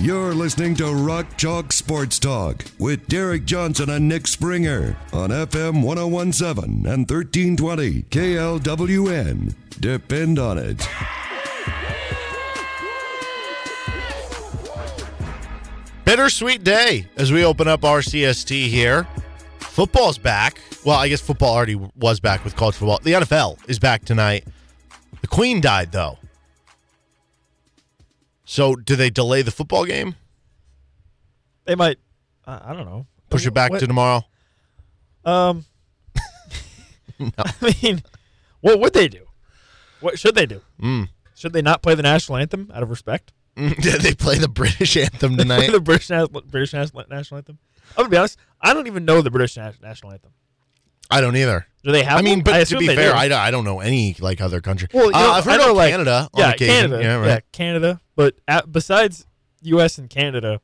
You're listening to Rock Chalk Sports Talk with Derek Johnson and Nick Springer on FM 1017 and 1320 KLWN. Depend on it. Bittersweet day as we open up RCST here. Football's back. Well, I guess football already was back with college football. The NFL is back tonight. The Queen died, though. So, do they delay the football game? They might. I I don't know. Push it back What- to tomorrow? Um. I mean, what would they do? What should they do? Mm. Should they not play the national anthem out of respect? Did they play the British anthem tonight? the British British national anthem. I'm gonna be honest. I don't even know the British national anthem. I don't either. Do they have? I mean, one? but to be fair, do. I, don't- I don't know any like other country. Well, you Uh, I've I heard know, of like- Canada yeah. Canada, Yeah, right. Canada. But at, besides U.S. and Canada,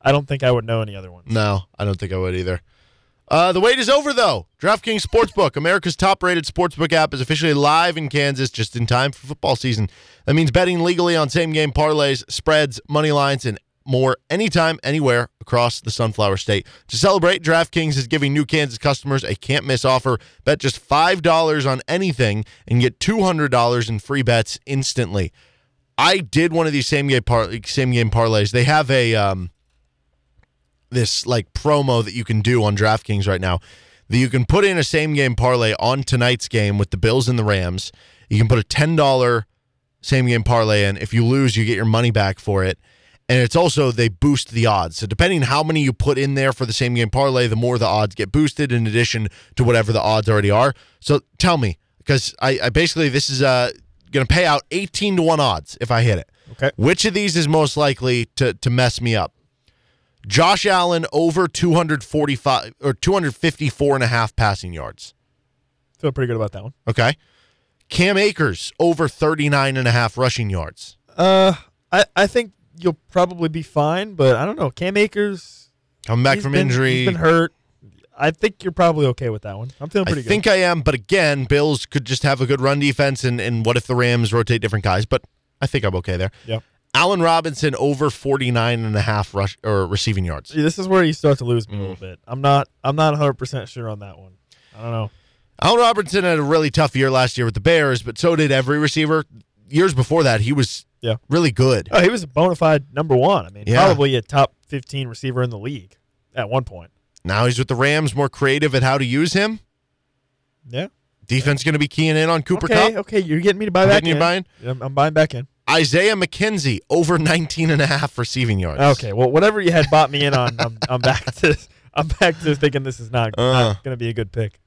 I don't think I would know any other ones. No, I don't think I would either. Uh, the wait is over, though. DraftKings Sportsbook, America's top rated sportsbook app, is officially live in Kansas just in time for football season. That means betting legally on same game parlays, spreads, money lines, and more anytime, anywhere across the Sunflower State. To celebrate, DraftKings is giving new Kansas customers a can't miss offer. Bet just $5 on anything and get $200 in free bets instantly. I did one of these same game par- same game parlays. They have a um, this like promo that you can do on DraftKings right now. That you can put in a same game parlay on tonight's game with the Bills and the Rams. You can put a ten dollar same game parlay in. If you lose, you get your money back for it. And it's also they boost the odds. So depending how many you put in there for the same game parlay, the more the odds get boosted in addition to whatever the odds already are. So tell me, because I, I basically this is uh gonna pay out eighteen to one odds if I hit it. Okay. Which of these is most likely to to mess me up? Josh Allen over 245 or 254 and a half passing yards. Feel pretty good about that one. Okay. Cam Akers over 39 and a half rushing yards. Uh, I I think you'll probably be fine, but I don't know. Cam Akers Coming back from been- injury. he's been hurt. I think you're probably okay with that one. I'm feeling I pretty good. think I am, but again, Bills could just have a good run defense and, and what if the Rams rotate different guys, but I think I'm okay there. Yeah. Allen Robinson over 49 and a half rush or receiving yards. This is where you start to lose me a Mm. little bit. I'm not. I'm not 100 percent sure on that one. I don't know. Allen Robinson had a really tough year last year with the Bears, but so did every receiver. Years before that, he was Yeah. really good. Oh, he was a bona fide number one. I mean, Yeah. probably a top 15 receiver in the league at one point. Now he's with the Rams, more creative at how to use him. Yeah. Defense going to be keying in on Cooper okay. Kupp. Okay. You're getting me to buy I'm back in. buying? I'm, I'm buying back in. Isaiah McKenzie over 19 and a half receiving yards. Okay. Well, whatever you had bought me in on, I'm, I'm back to. I'm back to thinking this is not, Uh. not going to be a good pick.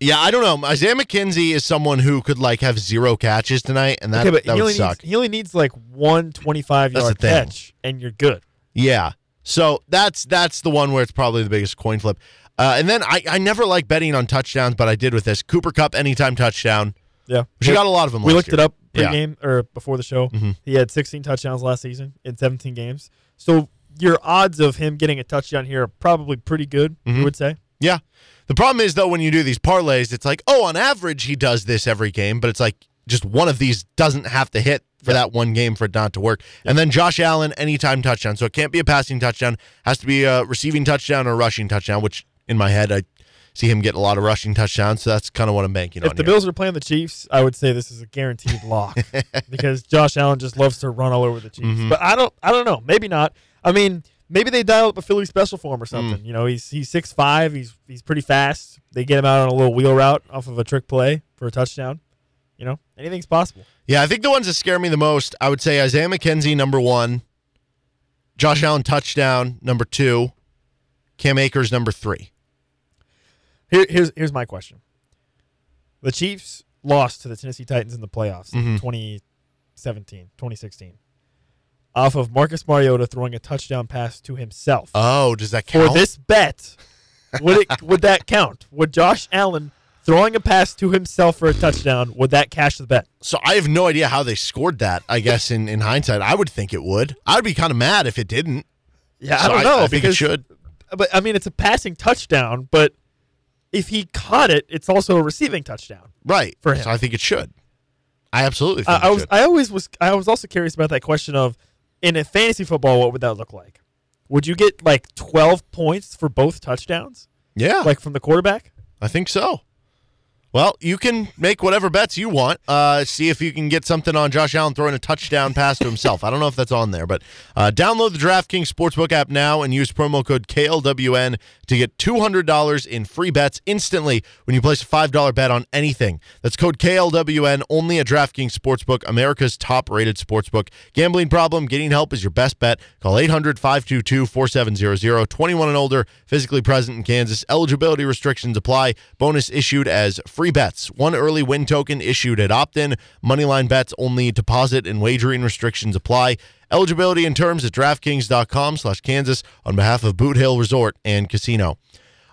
Yeah, I don't know. Isaiah McKenzie is someone who could like have zero catches tonight, and that, okay, but that he would only, suck. needs, he only needs like one 25 That's yard the thing. catch, and you're good. Yeah. So that's that's the one where it's probably the biggest coin flip. Uh, and then I, I never like betting on touchdowns, but I did with this Cooper Kupp anytime touchdown. Yeah. She got a lot of them. We looked year. it up Yeah. pre-game or before the show. Mhm. He had 16 touchdowns last season in 17 games. So your odds of him getting a touchdown here are probably pretty good. Mhm. You would say. Yeah. The problem is though when you do these parlays, it's like, oh, on average he does this every game, but it's like just one of these doesn't have to hit for that one game for it not to work. And then Josh Allen anytime touchdown, so it can't be a passing touchdown, has to be a receiving touchdown or a rushing touchdown. Which in my head I see him get a lot of rushing touchdowns, so that's kind of what I'm banking If on. If the here. Bills are playing the Chiefs, I would say this is a guaranteed lock because Josh Allen just loves to run all over the Chiefs. Mhm. But I don't, I don't know. Maybe not. I mean, maybe they dial up a Philly special for him or Mm. something. You know, he's he's six five. He's he's pretty fast. They get him out on a little wheel route off of a trick play for a touchdown. You know, anything's possible. Yeah, I think the ones that scare me the most, I would say Isaiah McKenzie, number one, Josh Allen, touchdown, number two, Cam Akers, number three. Here, here's here's my question. The Chiefs lost to the Tennessee Titans in the playoffs in Mhm. 2017, 2016. Off of Marcus Mariota throwing a touchdown pass to himself. Oh, does that count? For this bet, would it would that count? Would Josh Allen throwing a pass to himself for a touchdown would that cash the bet? So I have no idea how they scored that. I guess in, in hindsight, I would think it would. I'd be kind of mad if it didn't. Yeah, So I don't know I, think it because should. but I mean it's a passing touchdown, but if he caught it, it's also a receiving touchdown. Right. for him. So I think it should. I absolutely think I, I was should. I always was I was also curious about that question of in a fantasy football what would that look like? Would you get like 12 points for both touchdowns yeah, like from the quarterback? I think so. Well, you can make whatever bets you want. Uh, see if you can get something on Josh Allen throwing a touchdown pass to himself. I don't know if that's on there, but uh, download the DraftKings Sportsbook app now and use promo code KLWN to get $200 in free bets instantly when you place a $5 bet on anything. That's code KLWN only at DraftKings Sportsbook, America's top rated sportsbook. Gambling problem, getting help is your best bet. Call 800 522 4700. 21 and older, physically present in Kansas. Eligibility restrictions apply. Bonus issued as free bets. One early win token issued at opt in. Moneyline bets only. Deposit and wagering restrictions apply. Eligibility and terms at DraftKings.com slash Kansas on behalf of Boot Hill Resort and Casino.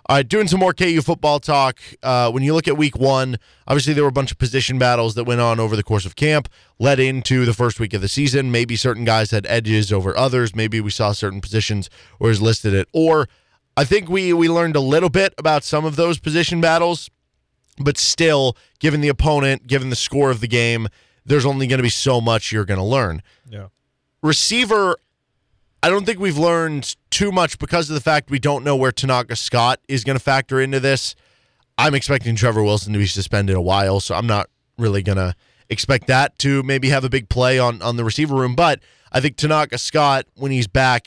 All right, doing some more KU football talk. Uh, when you look at week one, obviously there were a bunch of position battles that went on over the course of camp, led into the first week of the season. Maybe certain guys had edges over others. Maybe we saw certain positions where it's listed at or. I think we we learned a little bit about some of those position battles, but still, given the opponent, given the score of the game, there's only going to be so much you're going to learn Yeah. receiver, I don't think we've learned too much because of the fact we don't know where Tanaka Scott is going to factor into this. I'm expecting Trevor Wilson to be suspended a while, so I'm not really going to expect that to maybe have a big play on on the receiver room. But I think Tanaka Scott, when he's back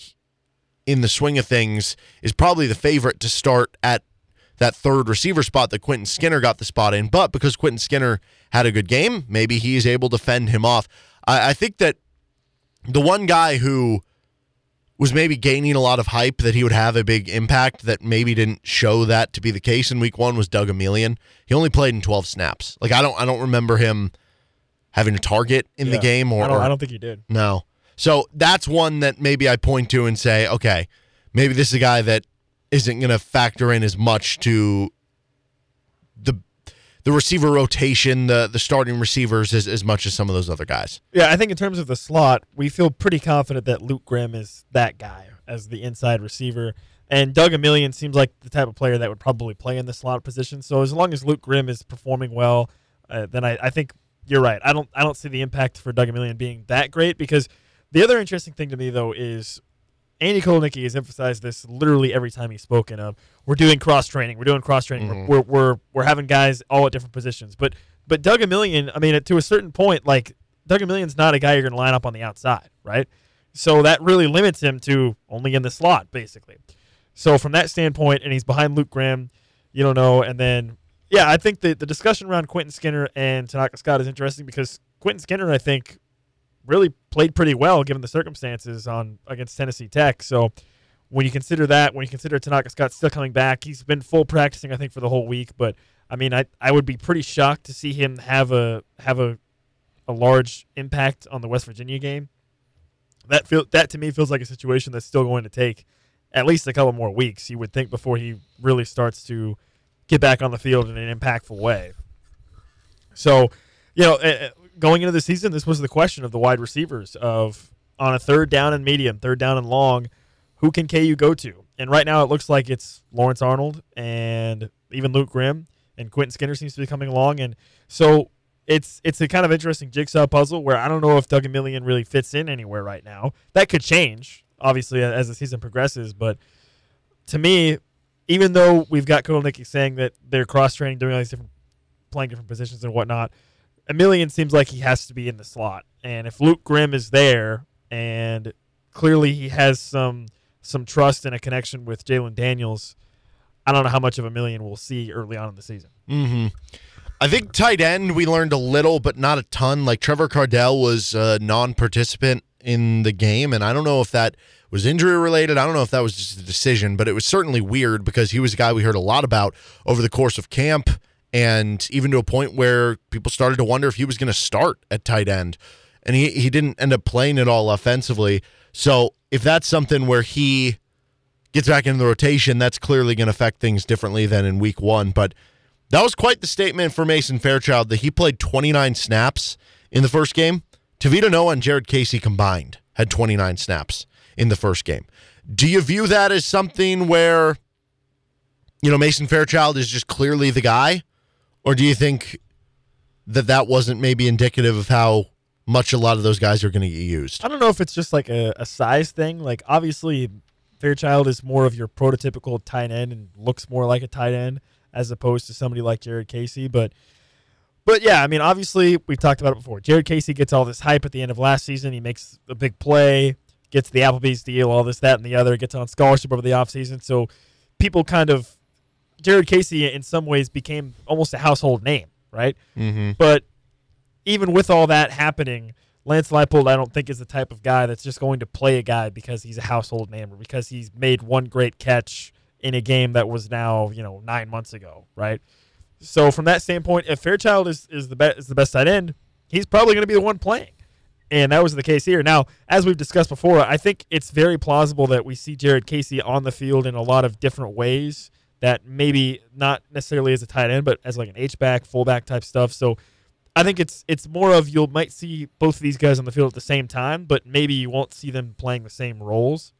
in the swing of things, is probably the favorite to start at that third receiver spot that Quentin Skinner got the spot in. But because Quentin Skinner had a good game, maybe he is able to fend him off. I, I think that the one guy who was maybe gaining a lot of hype that he would have a big impact that maybe didn't show that to be the case in week one was Doug Emilien. He only played in 12 snaps. Like I don't I don't remember him having a target in the game or, I don't, or I don't think he did. no. So that's one that maybe I point to and say, okay, maybe this is a guy that isn't going to factor in as much to the the receiver rotation, the the starting receivers as, as much as some of those other guys. Yeah, I think in terms of the slot, we feel pretty confident that Luke Grimm is that guy as the inside receiver. And Doug Emilien seems like the type of player that would probably play in the slot position. So as long as Luke Grimm is performing well, uh, then I, I think you're right. I don't I don't see the impact for Doug Emilien being that great because the other interesting thing to me though is Andy Kotelnicki has emphasized this literally every time he's spoken of. We're doing cross training. We're doing cross training. We're, mm-hmm. we're we're we're having guys all at different positions. But but Doug Emilien, I mean, to a certain point, like Doug Emilien's not a guy you're going to line up on the outside, right? So that really limits him to only in the slot, basically. So from that standpoint, and he's behind Luke Grimm, you don't know. And then, yeah, I think the the discussion around Quentin Skinner and Tanaka Scott is interesting because Quentin Skinner, I think, really played pretty well given the circumstances on against Tennessee Tech. So when you consider that, when you consider Tanaka Scott still coming back, he's been full practicing, I think, for the whole week. But I mean, I, I would be pretty shocked to see him have a have a a large impact on the West Virginia game. That feel that to me feels like a situation that's still going to take at least a couple more weeks. You would think before he really starts to get back on the field in an impactful way. So, you know, going into the season, this was the question of the wide receivers of on a third down and medium, third down and long, who can KU go to? And right now, it looks like it's Lawrence Arnold and even Luke Grimm and Quentin Skinner seems to be coming along. And so it's it's a kind of interesting jigsaw puzzle where I don't know if Doug Emilien really fits in anywhere right now. That could change, obviously, as the season progresses. But to me, even though we've got Kotelnicki saying that they're cross training, doing all these different, playing different positions and whatnot, Emilien seems like he has to be in the slot. And if Luke Grimm is there, and clearly he has some some trust and a connection with Jalon Daniels, I don't know how much of Emilien we'll see early on in the season. Mm-hmm. I think tight end we learned a little, but not a ton. Like Trevor Kardell was a non-participant in the game, and I don't know if that was injury related. I don't know if that was just a decision, but it was certainly weird because he was a guy we heard a lot about over the course of camp, and even to a point where people started to wonder if he was going to start at tight end. and he he didn't end up playing it all offensively. So if that's something where he gets back into the rotation, that's clearly going to affect things differently than in week one. But that was quite the statement for Mason Fairchild that he played 29 snaps in the first game. Tavita Noah and Jared Casey combined had 29 snaps in the first game. Do you view that as something where, you know, Mason Fairchild is just clearly the guy? Or do you think that that wasn't maybe indicative of how much a lot of those guys are going to get used? I don't know if it's just like a, a size thing. Like, obviously, Fairchild is more of your prototypical tight end and looks more like a tight end as opposed to somebody like Jared Casey. But but yeah, I mean, obviously we've talked about it before. Jared Casey gets all this hype at the end of last season. He makes a big play, gets the Applebee's deal, all this, that, and the other, gets on scholarship over the offseason. So people kind of Jared Casey in some ways became almost a household name, right? Mm-hmm. But even with all that happening, Lance Leipold, I don't think is the type of guy that's just going to play a guy because he's a household name or because he's made one great catch in a game that was now you know nine months ago, right? So from that standpoint, if Fairchild is is the best is the best tight end, he's probably going to be the one playing, and that was the case here. Now, as we've discussed before, I think it's very plausible that we see Jared Casey on the field in a lot of different ways. That maybe not necessarily as a tight end, but as like an H back, fullback type stuff. So I think it's it's more of you'll might see both of these guys on the field at the same time, but maybe you won't see them playing the same roles.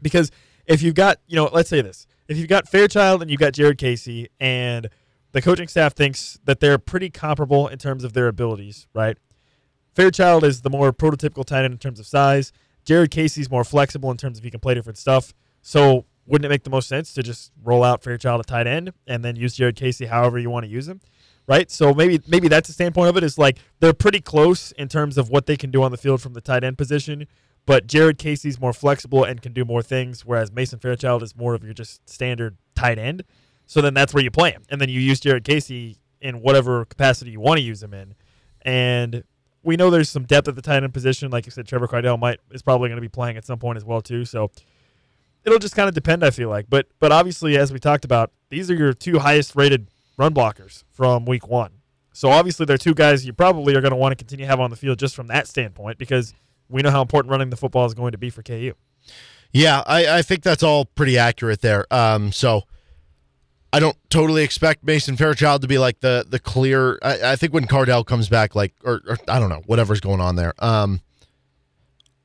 Because if you've got, you know, let's say this. If you've got Fairchild and you've got Jared Casey and the coaching staff thinks that they're pretty comparable in terms of their abilities, right? Fairchild is the more prototypical tight end in terms of size. Jared Casey's more flexible in terms of he can play different stuff. So wouldn't it make the most sense to just roll out Fairchild at tight end and then use Jared Casey however you want to use him? Right? So maybe maybe that's the standpoint of it is like they're pretty close in terms of what they can do on the field from the tight end position, but Jared Casey's more flexible and can do more things, whereas Mason Fairchild is more of your just standard tight end. So then that's where you play him. And then you use Jared Casey in whatever capacity you want to use him in. And we know there's some depth at the tight end position. Like you said, Trevor Kardell might is probably going to be playing at some point as well too. So it'll just kind of depend, I feel like. But but obviously, as we talked about, these are your two highest rated run blockers from week one. So obviously, they're two guys you probably are going to want to continue to have on the field just from that standpoint because we know how important running the football is going to be for KU. Yeah, I, I think that's all pretty accurate there. Um, so I don't totally expect Mason Fairchild to be like the the clear. I, I think when Kardell comes back, like or, or, I don't know, whatever's going on there. Um,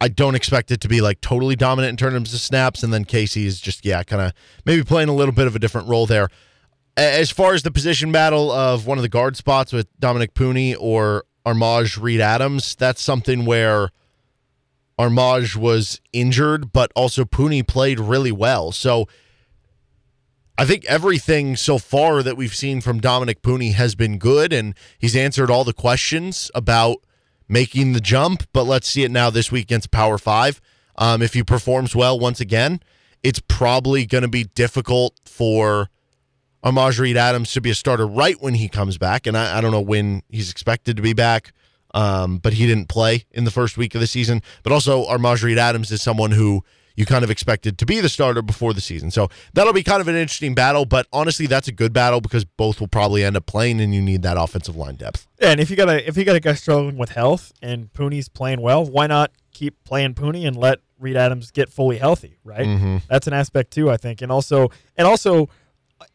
I don't expect it to be like totally dominant in terms of snaps, and then Casey is just yeah, kind of maybe playing a little bit of a different role there. As far as the position battle of one of the guard spots with Dominic Puni or Armaj Reed Adams, that's something where Armaj was injured, but also Puni played really well. So I think everything so far that we've seen from Dominic Puni has been good, and he's answered all the questions about making the jump. But let's see it now this week against Power Five. Um, if he performs well once again, it's probably going to be difficult for Armaj Reed Adams to be a starter right when he comes back. And I, I don't know when he's expected to be back, um, but he didn't play in the first week of the season. But also, Armaj Reed Adams is someone who you kind of expected to be the starter before the season. So that'll be kind of an interesting battle, but honestly, that's a good battle because both will probably end up playing and you need that offensive line depth. And if you got a if you got a guy struggling with health and Puni's playing well, why not keep playing Puni and let Reed Adams get fully healthy, right? Mm-hmm. That's an aspect too, I think. And also and also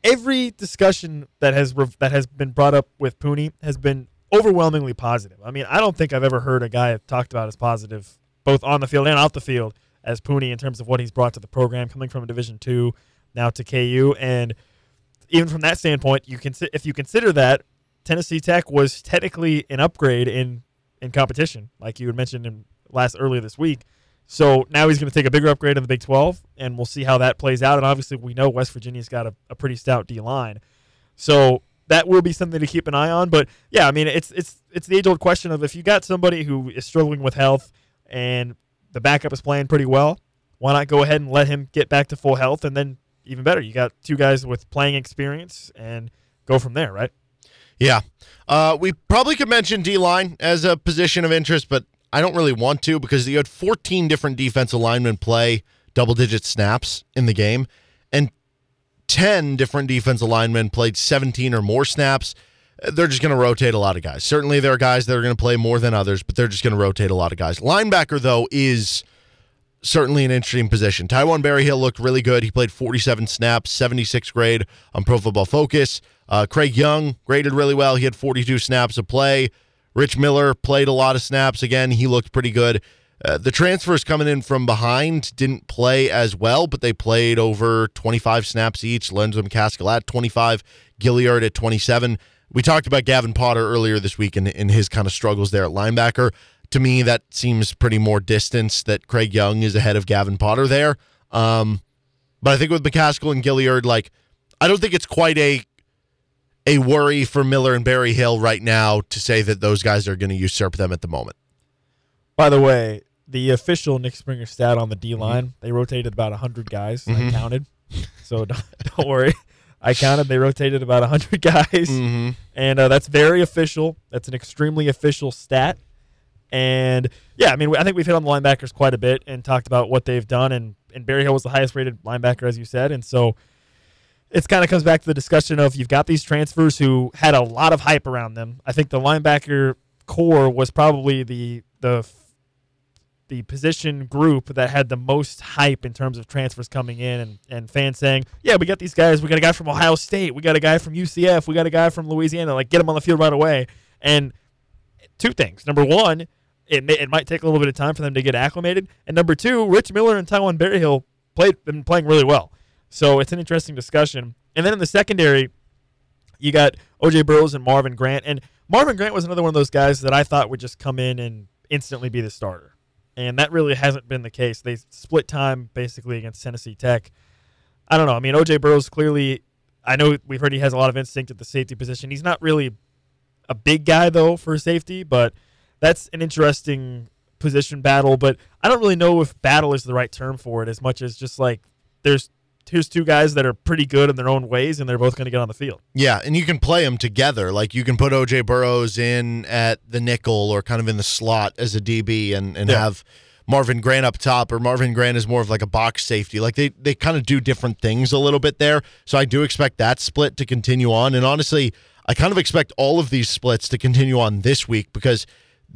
every discussion that has that has been brought up with Puni has been overwhelmingly positive. I mean, I don't think I've ever heard a guy talked about as positive both on the field and off the field as Puni in terms of what he's brought to the program, coming from Division two now to KU, and even from that standpoint, you can if you consider that Tennessee Tech was technically an upgrade in in competition, like you had mentioned in last earlier this week. So now he's going to take a bigger upgrade in the Big 12, and we'll see how that plays out. And obviously, we know West Virginia's got a, a pretty stout D line, so that will be something to keep an eye on. But yeah, I mean, it's it's it's the age old question of if you got somebody who is struggling with health and the backup is playing pretty well. Why not go ahead and let him get back to full health? And then, even better, you got two guys with playing experience and go from there, right? Yeah. Uh, we probably could mention D line as a position of interest, but I don't really want to because you had 14 different defensive linemen play double digit snaps in the game, and 10 different defensive linemen played 17 or more snaps. They're just going to rotate a lot of guys. Certainly, there are guys that are going to play more than others, but they're just going to rotate a lot of guys. Linebacker, though, is certainly an interesting position. Taiwan Berryhill looked really good. He played 47 snaps, 76 grade on Pro Football Focus. Uh, Craig Young graded really well. He had 42 snaps of play. Rich Miller played a lot of snaps. Again, he looked pretty good. Uh, the transfers coming in from behind didn't play as well, but they played over 25 snaps each. Lorenzo McCaskill at 25, Gilyard at 27. We talked about Gavin Potter earlier this week and, and his kind of struggles there at linebacker. To me, that seems pretty more distance that Craig Young is ahead of Gavin Potter there. Um, but I think with McCaskill and Gilyard, like, I don't think it's quite a a worry for Miller and Berryhill right now to say that those guys are going to usurp them at the moment. By the way, the official Nick Springer stat on the D line, mm-hmm. they rotated about 100 guys. Mm-hmm. I counted. So don't, don't, worry. I counted. They rotated about 100 guys. Mm-hmm. And uh, that's very official. That's an extremely official stat. And yeah, I mean, I think we've hit on the linebackers quite a bit and talked about what they've done. And, and Berryhill was the highest rated linebacker, as you said. And so it kind of comes back to the discussion of you've got these transfers who had a lot of hype around them. I think the linebacker corps was probably the the the position group that had the most hype in terms of transfers coming in and, and fans saying, Yeah, we got these guys. We got a guy from Ohio State. We got a guy from UCF. We got a guy from Louisiana. Like, get him on the field right away. And two things. Number one, it, may, it might take a little bit of time for them to get acclimated. And number two, Rich Miller and Taiwan Berryhill played been playing really well. So it's an interesting discussion. And then in the secondary, you got OJ Burroughs and Marvin Grant. And Marvin Grant was another one of those guys that I thought would just come in and instantly be the starter. And that really hasn't been the case. They split time basically against Tennessee Tech. I don't know. I mean, OJ Burrow's clearly, I know we've heard he has a lot of instinct at the safety position. He's not really a big guy, though, for safety, but that's an interesting position battle. But I don't really know if battle is the right term for it as much as just like there's here's two guys that are pretty good in their own ways, and they're both going to get on the field. Yeah, and you can play them together. Like you can put OJ Burroughs in at the nickel or kind of in the slot as a DB, and and yeah. have Marvin Grant up top, or Marvin Grant is more of like a box safety. Like they they kind of do different things a little bit there. So I do expect that split to continue on, and honestly. I kind of expect all of these splits to continue on this week because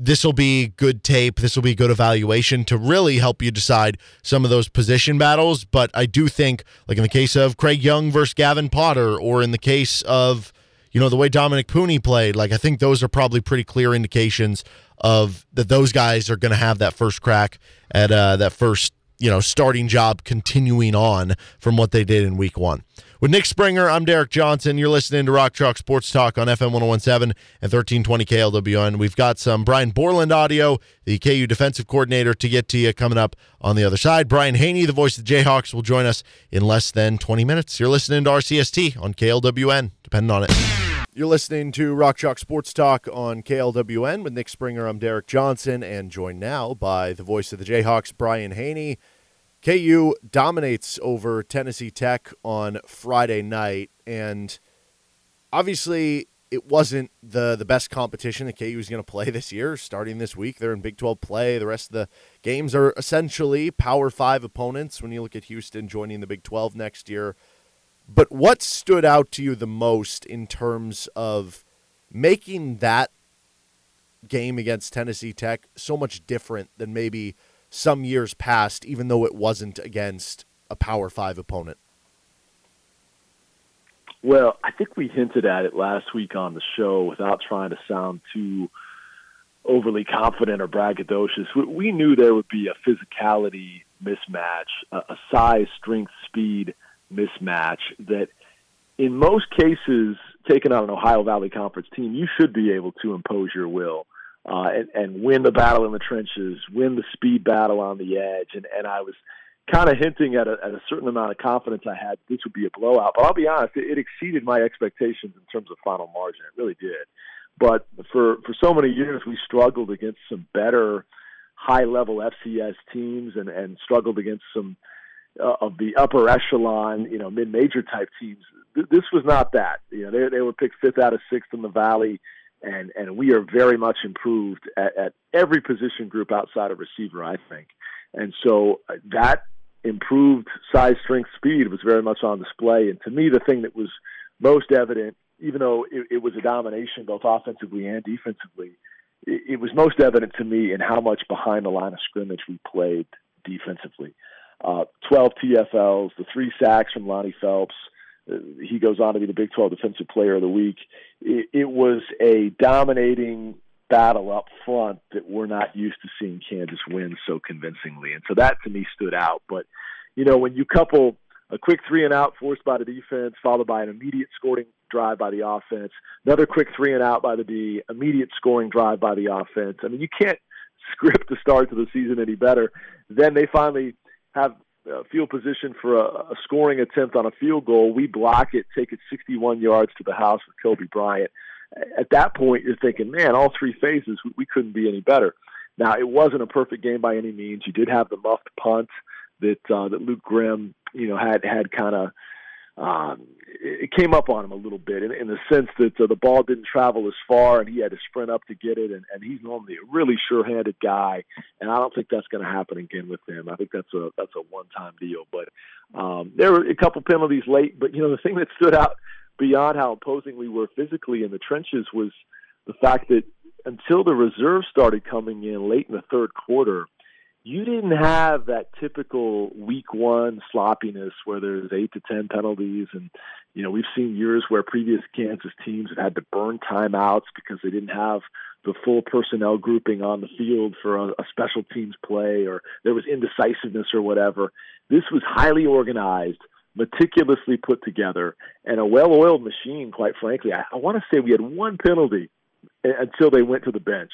this will be good tape. This will be good evaluation to really help you decide some of those position battles. But I do think, like in the case of Craig Young versus Gavin Potter, or in the case of, you know, the way Dominic Puni played, like I think those are probably pretty clear indications of that those guys are going to have that first crack at uh, that first, you know, starting job continuing on from what they did in week one. With Nick Springer, I'm Derek Johnson. You're listening to Rock Chalk Sports Talk on FM 1017 and 1320 KLWN. We've got some Brian Borland audio, the KU defensive coordinator, to get to you coming up on the other side. Brian Hanni, the voice of the Jayhawks, will join us in less than 20 minutes. You're listening to RCST on KLWN. Depending on it. You're listening to Rock Chalk Sports Talk on KLWN with Nick Springer. I'm Derek Johnson, and joined now by the voice of the Jayhawks, Brian Hanni. KU dominates over Tennessee Tech on Friday night, and obviously it wasn't the the best competition that KU is going to play this year. Starting this week, they're in Big 12 play. The rest of the games are essentially Power Five opponents. When you look at Houston joining the Big 12 next year, but what stood out to you the most in terms of making that game against Tennessee Tech so much different than maybe some years past, even though it wasn't against a Power Five opponent? Well, I think we hinted at it last week on the show without trying to sound too overly confident or braggadocious. We knew there would be a physicality mismatch, a size, strength, speed mismatch that in most cases, taking on an Ohio Valley Conference team, you should be able to impose your will uh, and, and win the battle in the trenches, win the speed battle on the edge. And, and I was kind of hinting at a, at a certain amount of confidence I had this would be a blowout. But I'll be honest, it, it exceeded my expectations in terms of final margin. It really did. But for for so many years, we struggled against some better high level FCS teams and and struggled against some uh, of the upper echelon, you know, mid major type teams. Th- this was not that. You know, they they were picked fifth out of sixth in the Valley and and we are very much improved at, at every position group outside of receiver, I think. And so uh, that improved size, strength, speed was very much on display. And to me, the thing that was most evident even though it, it was a domination both offensively and defensively, it, it was most evident to me in how much behind the line of scrimmage we played defensively. Uh, 12 TFLs, the three sacks from Lonnie Phelps. He goes on to be the Big 12 Defensive Player of the Week. It, it was a dominating battle up front that we're not used to seeing Kansas win so convincingly. And so that to me stood out. But, you know, when you couple a quick three and out forced by the defense, followed by an immediate scoring drive by the offense, another quick three and out by the D, immediate scoring drive by the offense. I mean, you can't script the start to the season any better. Then they finally have field position for a, a scoring attempt on a field goal. We block it, take it 61 yards to the house with Kobe Bryant. At that point, you're thinking, man, all three phases, we, we couldn't be any better. Now, it wasn't a perfect game by any means. You did have the muffed punt that uh, that Luke Grimm, you know, had had kind of um, it came up on him a little bit in, in the sense that uh, the ball didn't travel as far and he had to sprint up to get it. And, and he's normally a really sure-handed guy, and I don't think that's going to happen again with him. I think that's a that's a one-time deal. But um, there were a couple penalties late. But you know, the thing that stood out beyond how opposing we were physically in the trenches was the fact that until the reserves started coming in late in the third quarter you didn't have that typical week one sloppiness where there's eight to ten penalties. And you know we've seen years where previous kansas teams have had to burn timeouts because they didn't have the full personnel grouping on the field for a, a special teams play or there was indecisiveness or whatever. This was highly organized meticulously put together and a well-oiled machine quite frankly. I, I want to say we had one penalty until they went to the bench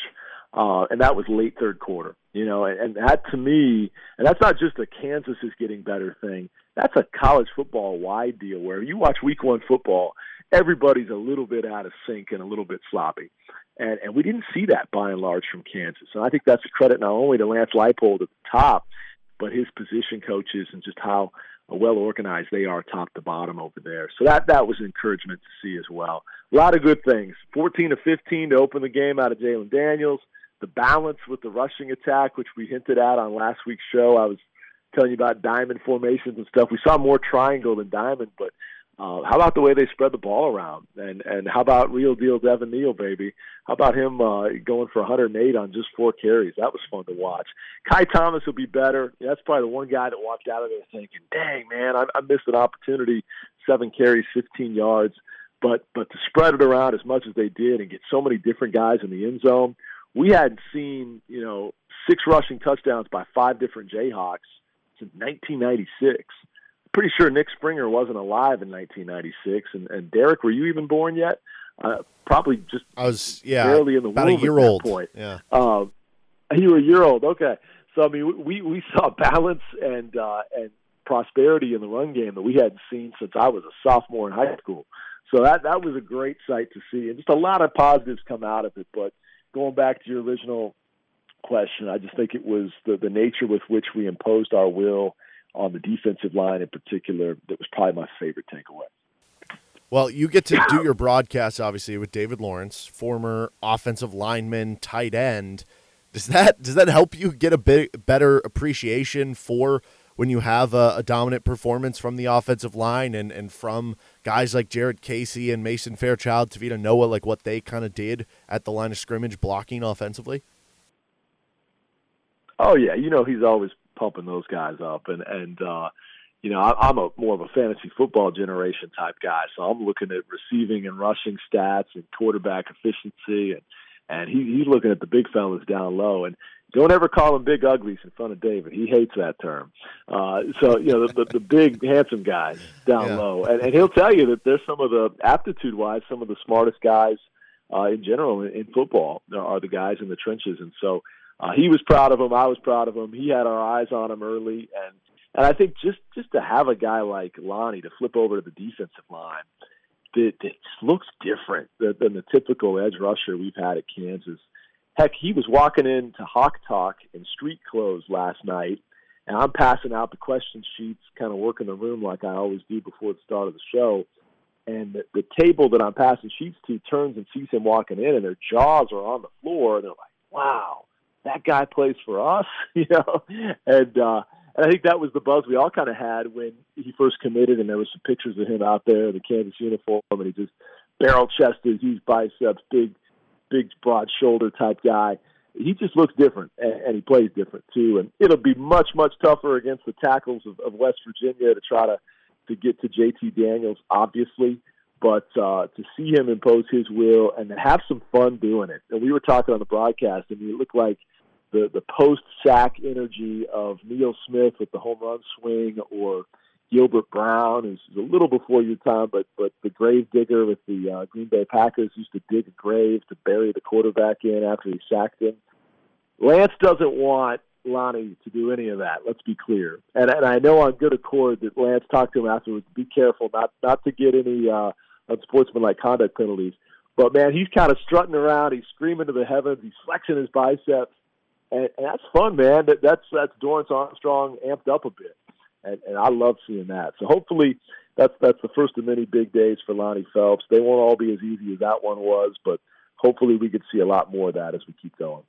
uh, and that was late third quarter. You know, and, and that to me, and that's not just a Kansas is getting better thing. That's a college football wide deal where you watch Week One football, everybody's a little bit out of sync and a little bit sloppy, and and we didn't see that by and large from Kansas. And I think that's a credit not only to Lance Leipold at the top, but his position coaches and just how well organized they are top to bottom over there. So that that was encouragement to see as well. A lot of good things. 14 to 15 to open the game out of Jalon Daniels the balance with the rushing attack, which we hinted at on last week's show. I was telling you about diamond formations and stuff. We saw more triangle than diamond, but uh, how about the way they spread the ball around? And and how about real deal Devin Neal, baby? How about him uh, going for 108 on just four carries? That was fun to watch. Ky Thomas will be better. That's probably the one guy that walked out of there thinking, "Dang man, I, I missed an opportunity. Seven carries, 15 yards." But but to spread it around as much as they did and get so many different guys in the end zone we hadn't seen, you know, six rushing touchdowns by five different Jayhawks since 1996. Pretty sure Nick Springer wasn't alive in 1996. And, and Derek, were you even born yet? Uh, probably just I was yeah barely in the about a year old. Point. Yeah, um, you were a year old. Okay, so I mean we we saw balance and uh, and prosperity in the run game that we hadn't seen since I was a sophomore in high school. So that that was a great sight to see, and just a lot of positives come out of it. But going back to your original question, I just think it was the, the nature with which we imposed our will on the defensive line in particular that was probably my favorite takeaway. Well, you get to do your broadcast obviously with David Lawrence, former offensive lineman, tight end. Does that does that help you get a bit better appreciation for when you have a, a, dominant performance from the offensive line and, and from guys like Jared Casey and Mason Fairchild, Tavita Noah, like what they kind of did at the line of scrimmage blocking offensively? Oh yeah, you know he's always pumping those guys up, and and uh, you know I, I'm a more of a fantasy football generation type guy, so I'm looking at receiving and rushing stats and quarterback efficiency, and and he, he's looking at the big fellas down low, and don't ever call him big uglies in front of David. He hates that term. Uh, so you know the, the, the big handsome guys down yeah. low, and, and he'll tell you that there's some of the aptitude wise, some of the smartest guys uh, in general in, in football are the guys in the trenches, and so uh, he was proud of him. I was proud of him. He had our eyes on him early, and and I think just just to have a guy like Lonnie to flip over to the defensive line that, that looks different than, than the typical edge rusher we've had at Kansas Heck, he was walking into Hawk Talk in street clothes last night, and I'm passing out the question sheets, kind of working the room like I always do before the start of the show. And the, the table that I'm passing sheets to turns and sees him walking in, and their jaws are on the floor. And they're like, "Wow, that guy plays for us," you know. And uh, and I think that was the buzz we all kind of had when he first committed, and there was some pictures of him out there in the Kansas uniform, and he just barrel chested, huge biceps, big, big broad shoulder type guy. He just looks different, and, and he plays different too. And it'll be much, much tougher against the tackles of, of West Virginia to try to to get to JT Daniels, obviously. But uh, to see him impose his will and to have some fun doing it, and we were talking on the broadcast, and it looked like the the post sack energy of Neil Smith with the home run swing, or Gilbert Brown, who's a little before your time, but but the grave digger with the uh, Green Bay Packers used to dig a grave to bury the quarterback in after he sacked him. Lance doesn't want Lonnie to do any of that. Let's be clear. And, and I know on good accord that Lance talked to him afterwards. Be careful not not to get any uh, unsportsmanlike conduct penalties. But man, he's kind of strutting around. He's screaming to the heavens. He's flexing his biceps, and, and that's fun, man. That, that's that's Dorance Armstrong amped up a bit, and, and I love seeing that. So hopefully, that's that's the first of many big days for Lonnie Phelps. They won't all be as easy as that one was, but hopefully, we could see a lot more of that as we keep going.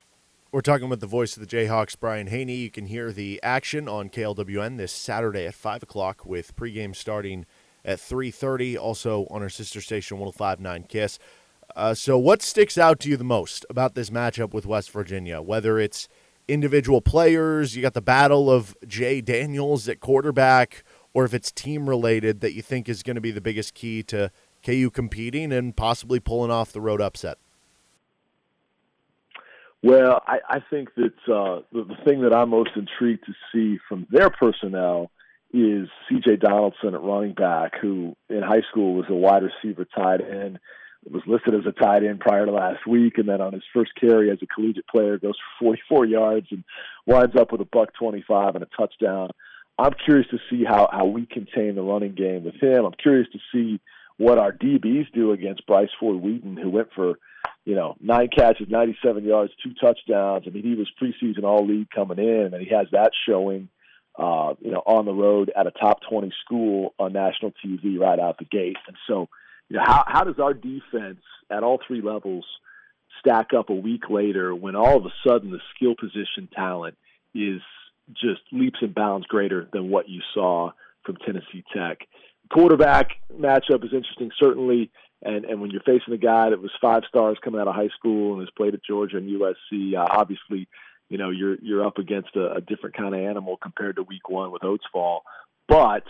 We're talking with the voice of the Jayhawks, Brian Hanni. You can hear the action on KLWN this Saturday at five o'clock with pregame starting at 3.30 also on our sister station 1059 kiss uh, so what sticks out to you the most about this matchup with west virginia whether it's individual players you got the battle of jay daniels at quarterback or if it's team related that you think is going to be the biggest key to ku competing and possibly pulling off the road upset well, I, I think that uh, the, the thing that I'm most intrigued to see from their personnel is C.J. Donaldson at running back, who in high school was a wide receiver tight end, was listed as a tight end prior to last week, and then on his first carry as a collegiate player goes for 44 yards and winds up with a buck 25 and a touchdown. I'm curious to see how how we contain the running game with him. I'm curious to see what our DBs do against Bryce Ford Wheaton, who went for you know nine catches, 97 yards, two touchdowns. I mean, he was preseason All League coming in, and he has that showing uh, you know, on the road at a top 20 school on national TV right out the gate. And so, you know, how, how does our defense at all three levels stack up a week later when all of a sudden the skill position talent is just leaps and bounds greater than what you saw from Tennessee Tech? Quarterback matchup is interesting, certainly. And, and when you're facing a guy that was five stars coming out of high school and has played at Georgia and USC, uh, obviously you know you're you're up against a, a different kind of animal compared to week one with Oates Fall. But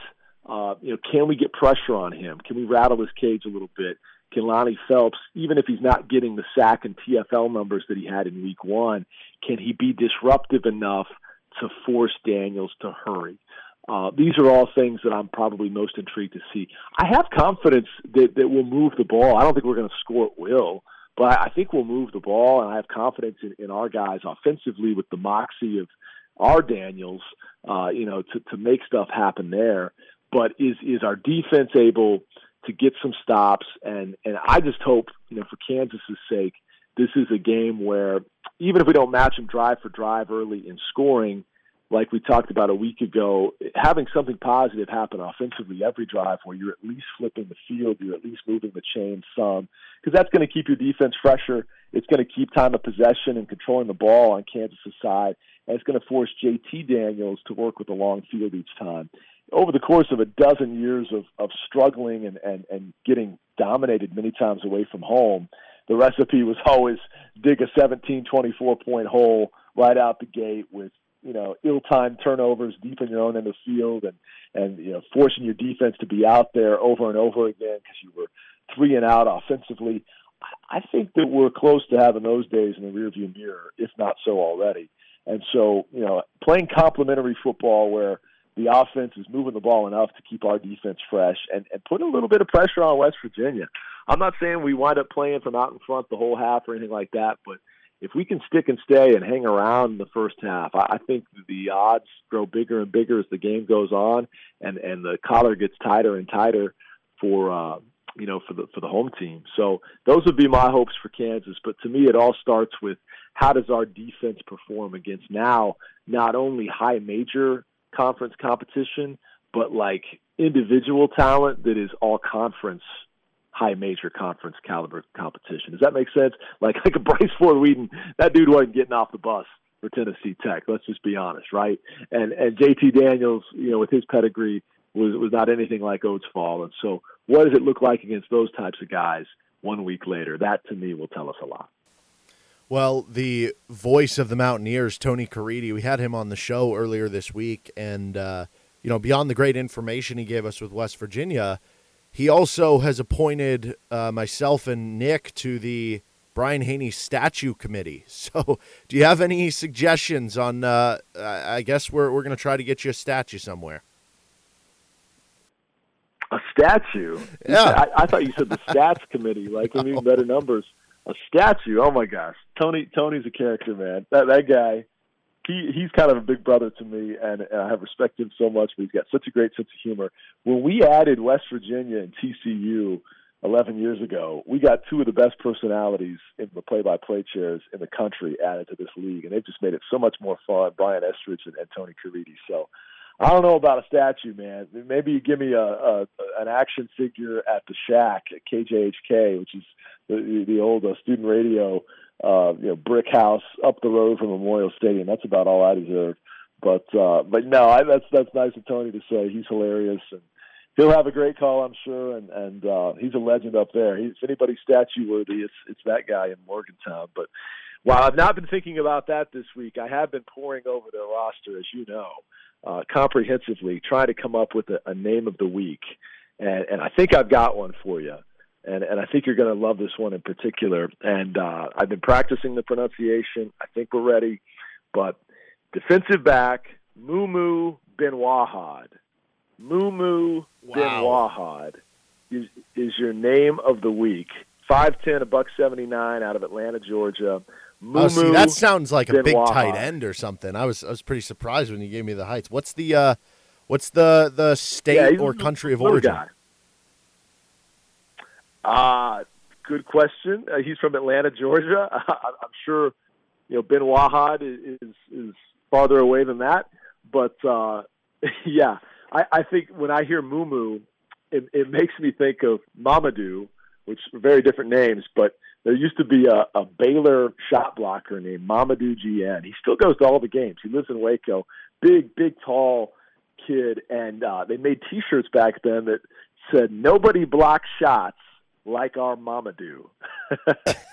uh, you know, can we get pressure on him? Can we rattle his cage a little bit? Can Lonnie Phelps, even if he's not getting the sack and TFL numbers that he had in week one, can he be disruptive enough to force Daniels to hurry? Uh, these are all things that I'm probably most intrigued to see. I have confidence that, that we'll move the ball. I don't think we're going to score at will. But I think we'll move the ball, and I have confidence in, in our guys offensively with the moxie of our Daniels, uh, you know, to, to make stuff happen there. But is is our defense able to get some stops? And and I just hope, you know, for Kansas's sake, this is a game where even if we don't match them drive for drive early in scoring, like we talked about a week ago, having something positive happen offensively every drive where you're at least flipping the field, you're at least moving the chain some, because that's going to keep your defense fresher. It's going to keep time of possession and controlling the ball on Kansas' side, and it's going to force JT Daniels to work with a long field each time. Over the course of a dozen years of, of struggling and, and, and getting dominated many times away from home, the recipe was always dig a 17, 24 point hole right out the gate with you know ill-timed turnovers deep in your own end of the field and and you know forcing your defense to be out there over and over again because you were three and out offensively. I think that we're close to having those days in the rearview mirror, if not so already. And so, you know, playing complementary football where the offense is moving the ball enough to keep our defense fresh and, and put a little bit of pressure on West Virginia. I'm not saying we wind up playing from out in front the whole half or anything like that, but if we can stick and stay and hang around the first half, I think the odds grow bigger and bigger as the game goes on, and and the collar gets tighter and tighter for uh, you know for the for the home team. So those would be my hopes for Kansas. But to me, it all starts with how does our defense perform against now not only high major conference competition, but like individual talent that is all conference high major conference caliber competition. Does that make sense? Like like a Bryce Ford Wheaton, that dude wasn't getting off the bus for Tennessee Tech. Let's just be honest, right? And and JT Daniels, you know, with his pedigree, was was not anything like Oates Fall. And so, what does it look like against those types of guys? one week later. That to me will tell us a lot. Well, the voice of the Mountaineers, Tony Caridi, we had him on the show earlier this week, and uh, you know, beyond the great information he gave us with West Virginia, he also has appointed uh, myself and Nick to the Brian Hanni Statue Committee. So, do you have any suggestions on? Uh, I guess we're we're going to try to get you a statue somewhere. A statue? Yeah. I, I thought you said the stats committee, like we need better numbers. A statue? Oh my gosh, Tony! Tony's a character, man. That that guy. He, he's kind of a big brother to me, and, and I have respected him so much. But he's got such a great sense of humor. When we added West Virginia and TCU 11 years ago, we got two of the best personalities in the play-by-play chairs in the country added to this league, and they've just made it so much more fun. Brian Estridge and, and Tony Caridi. So I don't know about a statue, man. Maybe you give me a, a an action figure at the Shack at KJHK, which is the, the old uh, student radio, uh, you know, brick house up the road from Memorial Stadium. That's about all I deserve. But uh, but no, I, that's that's nice of Tony to say. He's hilarious and he'll have a great call, I'm sure. And and uh, he's a legend up there. He's, if anybody's statue worthy, it's it's that guy in Morgantown. But while I've not been thinking about that this week, I have been poring over their roster, as you know uh, comprehensively, trying to come up with a, a name of the week. And, and I think I've got one for you. And, and I think you're going to love this one in particular. And uh, I've been practicing the pronunciation. I think we're ready. But defensive back, Mumu Bin Wahad. Mumu Wow. Bin Wahad is, is your name of the week. 5'10", a buck 79 out of Atlanta, Georgia. Mumu Oh, see, that sounds like a big tight end or something. I was I was pretty surprised when you gave me the heights. What's the uh, what's the the state Yeah, or country of origin? guy. Uh, good question. Uh, he's from Atlanta, Georgia. I'm sure, you know, Bin Wahad is, is is farther away than that. But uh, yeah, I, I think when I hear Mumu, it, it makes me think of Mamadou, which are very different names. But there used to be a, a Baylor shot blocker named Mamadou Diene. He still goes to all the games. He lives in Waco. Big, big, tall kid, and uh, they made T-shirts back then that said "Nobody blocks shots like our Mamadou,"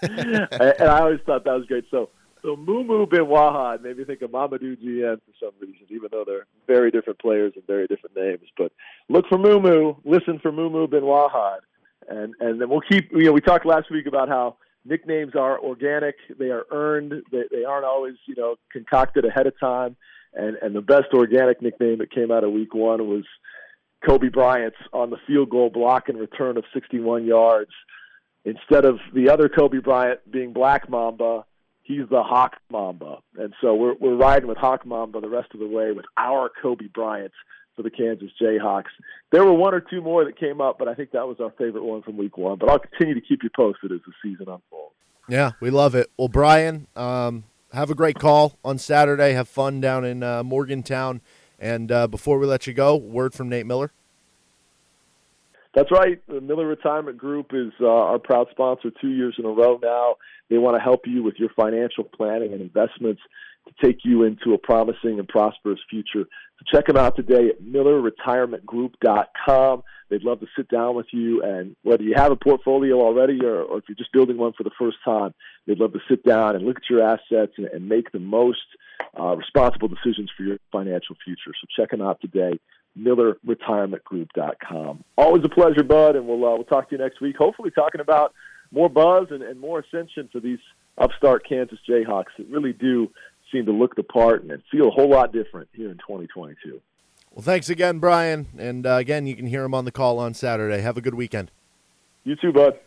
and and I always thought that was great. So, so Mumu Bin Wahad made me think of Mamadou Diene for some reason, even though they're very different players and very different names. But look for Mumu, listen for Mumu Bin Wahad, and and then we'll keep. You know, we talked last week about how nicknames are organic, they are earned, they, they aren't always you know concocted ahead of time. And and the best organic nickname that came out of Week One was Kobe Bryant's on the field goal block and return of 61 yards. Instead of the other Kobe Bryant being Black Mamba, he's the Hawk Mamba. And so we're we're riding with Hawk Mamba the rest of the way with our Kobe Bryant for the Kansas Jayhawks. There were one or two more that came up, but I think that was our favorite one from Week One. But I'll continue to keep you posted as the season unfolds. Yeah, we love it. Well, Brian, um, have a great call on Saturday. Have fun down in uh, Morgantown. And uh, before we let you go, word from Nate Miller. That's right. The Miller Retirement Group is uh, our proud sponsor two years in a row now. They want to help you with your financial planning and investments to take you into a promising and prosperous future. So check them out today at millerretirementgroup.com. They'd love to sit down with you, and whether you have a portfolio already or, or if you're just building one for the first time, they'd love to sit down and look at your assets and, and make the most uh, responsible decisions for your financial future. So check them out today millerretirementgroup.com. Always a pleasure, Bud, and we'll uh, we'll talk to you next week. Hopefully, talking about more buzz and, and more ascension for these upstart Kansas Jayhawks that really do seem to look the part and feel a whole lot different here in 2022. Well, thanks again, Brian. And uh, again, you can hear him on the call on Saturday. Have a good weekend. You too, Bud.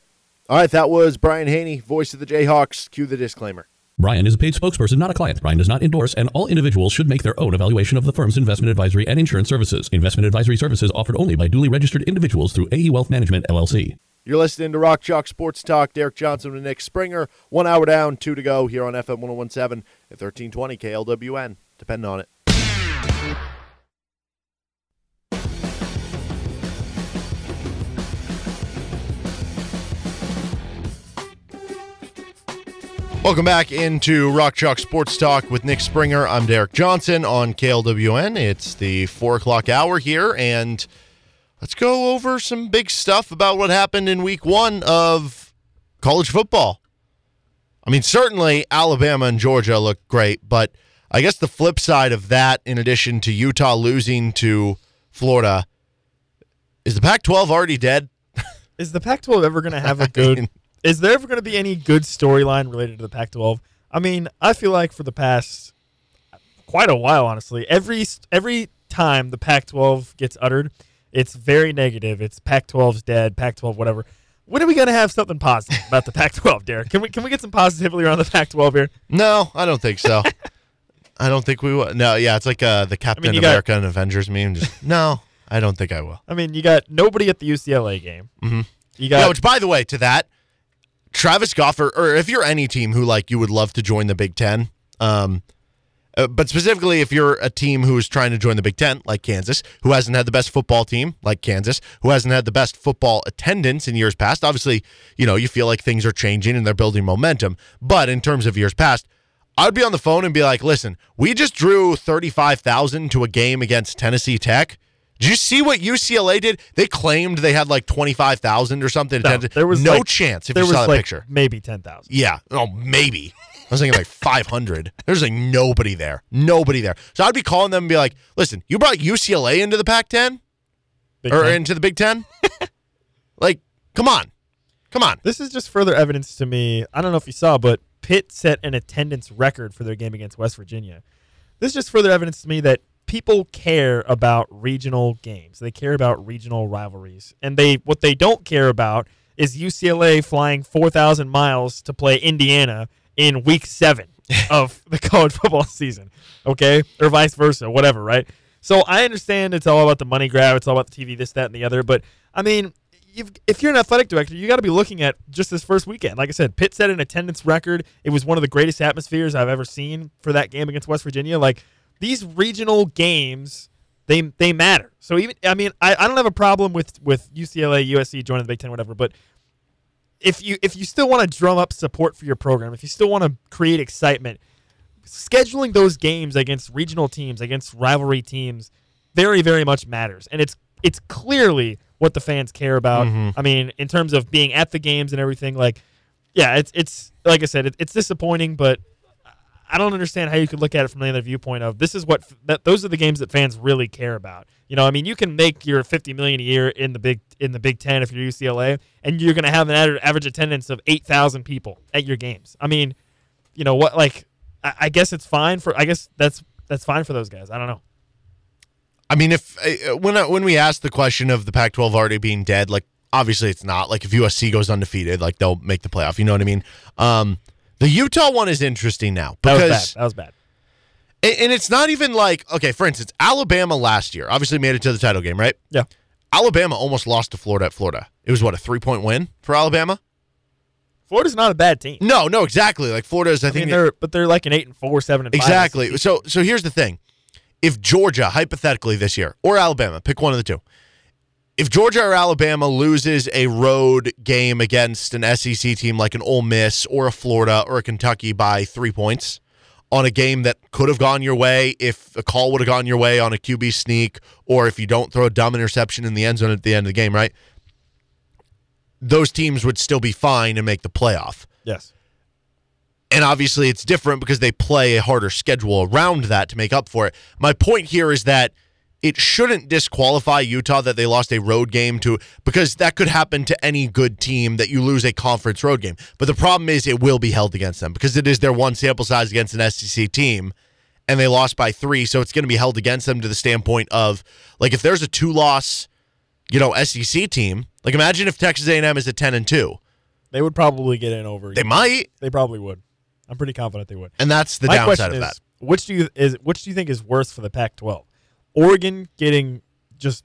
All right, that was Brian Hanni, voice of the Jayhawks. Cue the disclaimer. Brian is a paid spokesperson, not a client. Brian does not endorse, and all individuals should make their own evaluation of the firm's investment advisory and insurance services. Investment advisory services offered only by duly registered individuals through AE Wealth Management, LLC. You're listening to Rock Chalk Sports Talk. Derek Johnson and Nick Springer. One hour down, two to go here on FM 1017 at 1320 KLWN. Depend on it. Welcome back into Rock Chalk Sports Talk with Nick Springer. I'm Derek Johnson on KLWN. It's the four o'clock hour here, and let's go over some big stuff about what happened in week one of college football. I mean, certainly Alabama and Georgia look great, but I guess the flip side of that, in addition to Utah losing to Florida, is the Pac 12 already dead? Is the Pac-12 ever going to have a good? mean- is there ever going to be any good storyline related to the Pac-12? I mean, I feel like for the past quite a while, honestly, every every time the Pac-12 gets uttered, it's very negative. It's Pac-12's dead. Pac-12, whatever. When are we going to have something positive about the Pac-12, Derek? Can we can we get some positivity around the Pac-12 here? No, I don't think so. I don't think we will. No, yeah, it's like uh, the Captain you got- America and Avengers meme. Just no, I don't think I will. I mean, you got nobody at the UCLA game. Mm-hmm. You got Yeah, which by the way, to that, Travis Goffer, or if you're any team who like you would love to join the Big Ten, um, uh, but specifically if you're a team who is trying to join the Big Ten, like Kansas, who hasn't had the best football team, like Kansas, who hasn't had the best football attendance in years past. Obviously, you know you feel like things are changing and they're building momentum, but in terms of years past. I'd be on the phone and be like, listen, we just drew 35,000 to a game against Tennessee Tech. Did you see what UCLA did? They claimed they had like 25,000 or something. no, there was no like- chance if there you was saw that like picture. maybe ten thousand. Yeah. Oh, maybe. I was thinking like 500. There's like nobody there. Nobody there. So I'd be calling them and be like, listen, you brought UCLA into the Pac 10 or into the Big 10? like, come on. Come on. This is just further evidence to me. I don't know if you saw, but Pitt set an attendance record for their game against West Virginia. This is just further evidence to me that people care about regional games. They care about regional rivalries. And they what they don't care about is UCLA flying 4,000 miles to play Indiana in week 7 of the college football season, okay? Or vice versa, whatever, right? So I understand it's all about the money grab, it's all about the TV, this, that, and the other. But I mean, you've, if you're an athletic director, you got to be looking at just this first weekend. Like I said, Pitt set an attendance record. It was one of the greatest atmospheres I've ever seen for that game against West Virginia. Like these regional games, they they matter. So even I mean, I, I don't have a problem with with UCLA, USC joining the Big Ten, whatever. But if you if you still want to drum up support for your program, if you still want to create excitement, scheduling those games against regional teams, against rivalry teams, very very much matters, and it's it's clearly what the fans care about. Mm-hmm. I mean, in terms of being at the games and everything, like, yeah, it's it's like I said, it, it's disappointing, but I don't understand how you could look at it from the other viewpoint of this is what that those are the games that fans really care about. You know, I mean, you can make your 50 million a year in the big in the Big 10 if you're UCLA and you're going to have an average attendance of 8,000 people at your games. I mean, you know what like I, I guess it's fine for I guess that's that's fine for those guys. I don't know. I mean, if uh, when uh, when we asked the question of the Pac-12 already being dead, like obviously it's not. Like if USC goes undefeated, like they'll make the playoff. You know what I mean? Um, the Utah one is interesting now That was because bad. That was bad. and, and it's not even like okay. For instance, Alabama last year obviously made it to the title game, right? Yeah. Alabama almost lost to Florida at Florida. It was what a three point win for Alabama. Florida's not a bad team. No, no, exactly. Like Florida is, I, I think mean, they're but they're like an eight and four, seven and Exactly. So so here's the thing. If Georgia, hypothetically this year, or Alabama, pick one of the two. If Georgia or Alabama loses a road game against an SEC team like an Ole Miss or a Florida or a Kentucky by three points on a game that could have gone your way if a call would have gone your way on a QB sneak or if you don't throw a dumb interception in the end zone at the end of the game, right? Those teams would still be fine and make the playoff. Yes. And obviously, it's different because they play a harder schedule around that to make up for it. My point here is that it shouldn't disqualify Utah that they lost a road game to because that could happen to any good team that you lose a conference road game. But the problem is it will be held against them because it is their one sample size against an SEC team and they lost by 3, so it's going to be held against them to the standpoint of like if there's a two-loss, you know, SEC team, like imagine if Texas A&M is a 10 and 2. They would probably get in over. They might, They probably would. I'm pretty confident they would. and that's the My downside question of is, that. which do you is which do you think is worse for the Pac-12? Oregon getting just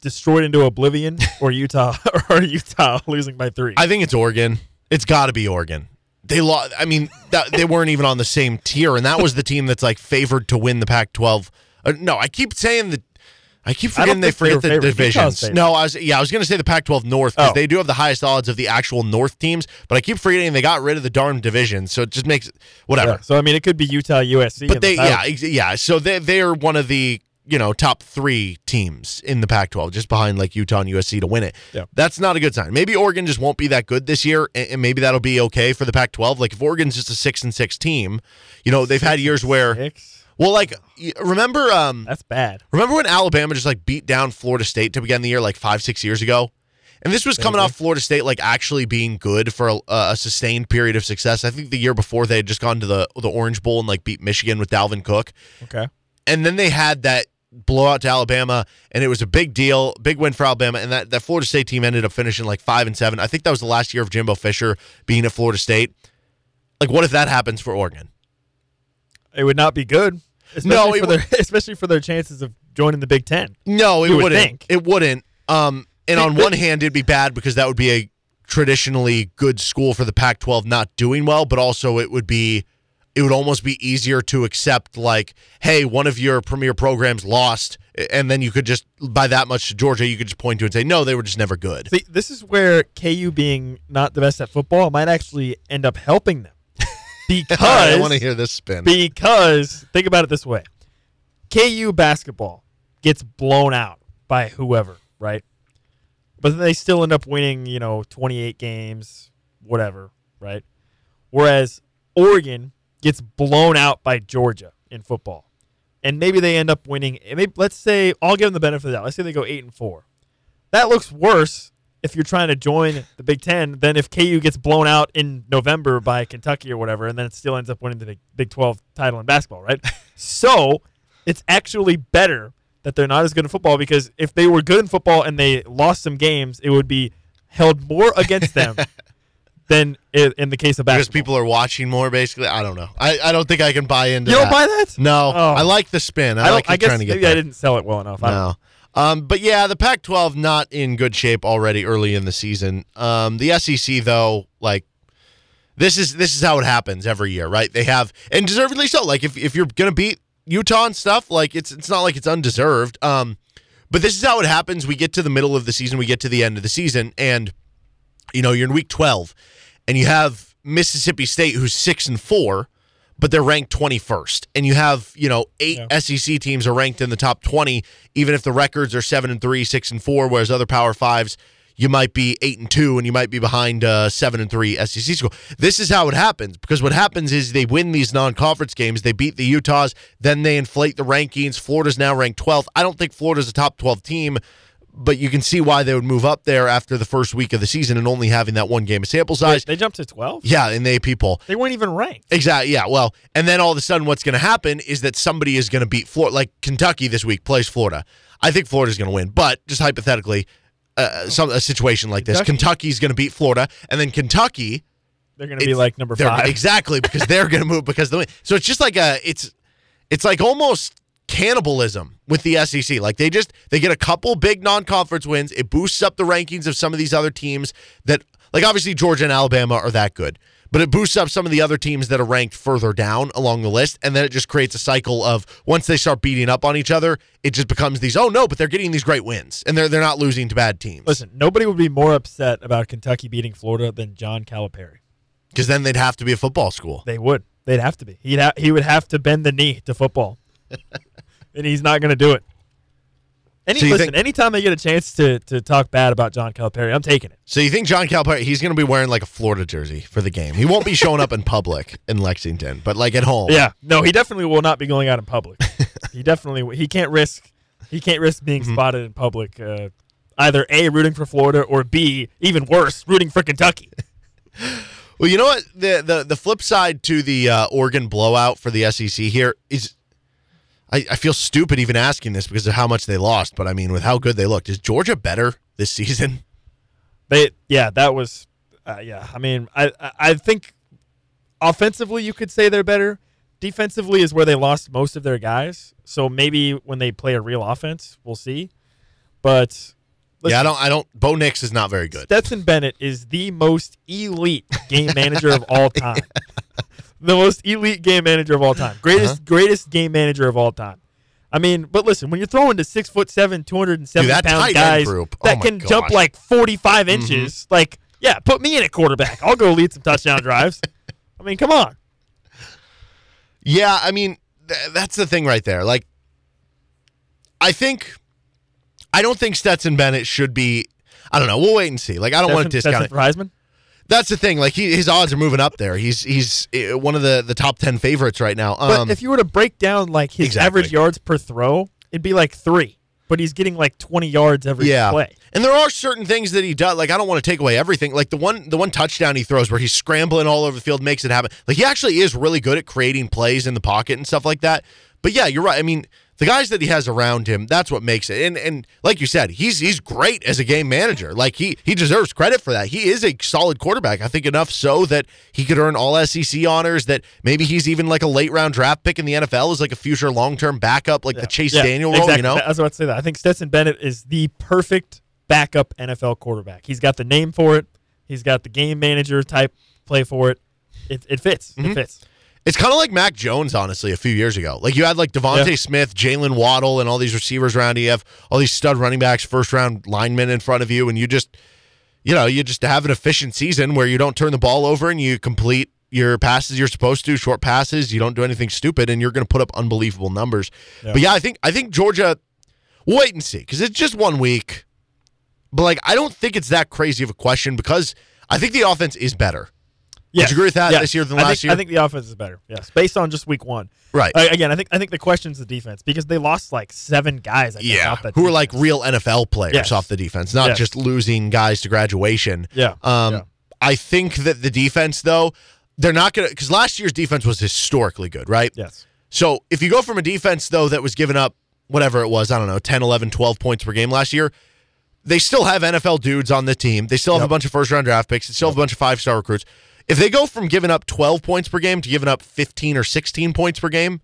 destroyed into oblivion, or Utah or Utah losing by three? I think it's Oregon. It's got to be Oregon. They lost. I mean, that, they weren't even on the same tier, and that was the team that's like favored to win the Pac-12. Uh, no, I keep saying that. I keep forgetting they they forget the. Divisions. No, I was yeah, I was going to say the Pac-12 North because Oh. they do have the highest odds of the actual North teams, but I keep forgetting they got rid of the darn division, so it just makes whatever. Yeah, So I mean, it could be Utah, USC. But they, title. yeah, ex- yeah. So they they are one of the you know, top three teams in the Pac 12, just behind like Utah and USC to win it. Yeah. That's not a good sign. Maybe Oregon just won't be that good this year, and, maybe that'll be okay for the Pac 12. Like if Oregon's just a six and six team, you know, they've had years where, Six? well, like, remember, um, That's bad. Remember when Alabama just like beat down Florida State to begin the year like five, six years ago? And this was coming off Florida State like actually being good for a, a sustained period of success. I think the year before they had just gone to the the Orange Bowl and like beat Michigan with Dalvin Cook. Okay. And then they had that blowout to Alabama, and it was a big deal, big win for Alabama. And that, that Florida State team ended up finishing like five and seven. I think that was the last year of Jimbo Fisher being at Florida State. Like, what if that happens for Oregon? It would not be good. Especially No, for their especially for their chances of joining the Big Ten. No, it You would wouldn't. think. It wouldn't. Um, and on one hand, it'd be bad because that would be a traditionally good school for the Pac-12 not doing well, but also it would be, it would almost be easier to accept like, hey, one of your premier programs lost, and then you could just by that much to Georgia, you could just point to and say, no, they were just never good. See, this is where KU being not the best at football might actually end up helping them. Because I want to hear this spin. because think about it this way. KU basketball gets blown out by whoever, right? But then they still end up winning, you know, 28 games, whatever, right? Whereas Oregon gets blown out by Georgia in football. And maybe they end up winning. Maybe, let's say, I'll give them the benefit of the doubt. Let's say they go 8 and 4. That looks worse if you're trying to join the Big Ten than if KU gets blown out in November by Kentucky or whatever, and then it still ends up winning the Big- Big 12 title in basketball, right? so it's actually better that they're not as good in football because if they were good in football and they lost some games, it would be held more against them than i- in the case of basketball. because people are watching more, basically. I don't know. I, I don't think I can buy into you don't that. buy that? No, Oh. I like the spin. I, I, like I guess trying to get maybe I didn't sell it well enough. I don't know. No. Um, but yeah, the Pac-12 not in good shape already early in the season. Um, the SEC though, like this is this is how it happens every year, right? They have and deservedly so. Like if if you're gonna beat Utah and stuff, like it's it's not like it's undeserved. Um, but this is how it happens. We get to the middle of the season, we get to the end of the season, and you know you're in week 12, and you have Mississippi State who's six and four but they're ranked 21st. And you have, you know, eight SEC teams are ranked in the top 20, even if the records are 7 and 3, 6 and 4, whereas other Power 5s you might be 8 and 2 and you might be behind uh 7 and 3 SEC school. This is how it happens because what happens is they win these non-conference games, they beat the Utahs, then they inflate the rankings. Florida's now ranked 12th. I don't think Florida's a top 12 team. But you can see why they would move up there after the first week of the season and only having that one game of sample size. They jumped to 12? Yeah, in the AP poll. They weren't even ranked. Exactly. Yeah. Well, and then all of a sudden, what's going to happen is that somebody is going to beat Florida. Like Kentucky this week plays Florida. I think Florida's going to win, but just hypothetically, uh, some a situation like this, Kentucky. Kentucky's going to beat Florida, and then Kentucky They're going to be like number five. exactly because they're going to move because the win. So it's just like a it's it's like almost cannibalism with the SEC. Like they just they get a couple big non-conference wins. It boosts up the rankings of some of these other teams that like obviously Georgia and Alabama are that good. But it boosts up some of the other teams that are ranked further down along the list, and then it just creates a cycle of once they start beating up on each other, it just becomes these. Oh no, but they're getting these great wins, and they're they're not losing to bad teams. Listen, nobody would be more upset about Kentucky beating Florida than John Calipari. because then they'd have to be a football school. They would. They'd have to be. He'd ha- he would have to bend the knee to football, and he's not going to do it. Any So listen, think- anytime I get a chance to to talk bad about John Calipari, I'm taking it. So you think John Calipari he's going to be wearing like a Florida jersey for the game? He won't be showing up in public in Lexington, but like at home. Yeah, no, he definitely will not be going out in public. he definitely he can't risk he can't risk being Mm-hmm. spotted in public. Uh, either a rooting for Florida or b even worse rooting for Kentucky. Well, you know what? The the the flip side to the uh, Oregon blowout for the SEC here is. I, I feel stupid even asking this because of how much they lost, but I mean, with how good they looked, is Georgia better this season? They yeah, that was uh, yeah. I mean, I I- think offensively you could say they're better. Defensively is where they lost most of their guys. So maybe when they play a real offense, we'll see. But yeah, I don't. I don't. Bo Nix is not very good. Stetson Bennett is the most elite game manager of all time. The most elite game manager of all time. Greatest Uh-huh. greatest game manager of all time. I mean, but listen, when you're throwing to six foot seven, two hundred and seventy that pound guys group. Oh that can jump like forty five inches, like yeah, put me in at quarterback. I'll go lead some touchdown drives. I mean, come on. Yeah, I mean, th- that's the thing right there. Like, I think I don't think Stetson Bennett should be. I don't know. We'll wait and see. Like I don't want to discount Stetson it. for Heisman. That's the thing. Like he, his odds are moving up there. He's he's uh, one of the the top ten favorites right now. But Um, if you were to break down like his Exactly. average yards per throw, it'd be like three. But he's getting like 20 yards every yeah, play. and there are certain things that he does. Like I don't want to take away everything. Like the one the one touchdown he throws where he's scrambling all over the field makes it happen. Like he actually is really good at creating plays in the pocket and stuff like that. But yeah, you're right. I mean, the guys that he has around him, that's what makes it. And and like you said, he's he's great as a game manager. Like he he deserves credit for that. He is a solid quarterback. I think enough so that he could earn all SEC honors. That maybe he's even like a late round draft pick in the NFL as like a future long term backup, like the Chase Yeah, Daniel role. exactly. You know, I was about to say that. I think Stetson Bennett is the perfect backup NFL quarterback. He's got the name for it. He's got the game manager type play for it. It, it fits. Mm-hmm. It fits. It's kind of like Mac Jones, honestly, a few years ago. Like you had like DeVonta Yeah. Smith, Jaylen Waddle, and all these receivers around you. You have all these stud running backs, first round linemen in front of you, and you just, you know, you just have an efficient season where you don't turn the ball over and you complete your passes you're supposed to, short passes. You don't do anything stupid, and you're going to put up unbelievable numbers. But yeah, I think I think Georgia. We'll wait and see because it's just one week. But like, I don't think it's that crazy of a question because I think the offense is better. Yes. you agree with that this year than I last think, year? I think the offense is better. Yes, based on just week one. Right. Uh, again, I think I think the question's the defense because they lost like seven guys. I think, Yeah, who are like real NFL players Yes. off the defense, not Yes. just losing guys to graduation. Yeah, Um, yeah. I think that the defense, though, they're not going to, because last year's defense was historically good, right? Yes. So if you go from a defense, though, that was giving up whatever it was, I don't know, 10, 11, 12 points per game last year, they still have NFL dudes on the team. They still have a bunch of first round draft picks. They still have a bunch of five star recruits. If they go from giving up 12 points per game to giving up 15 or 16 points per game,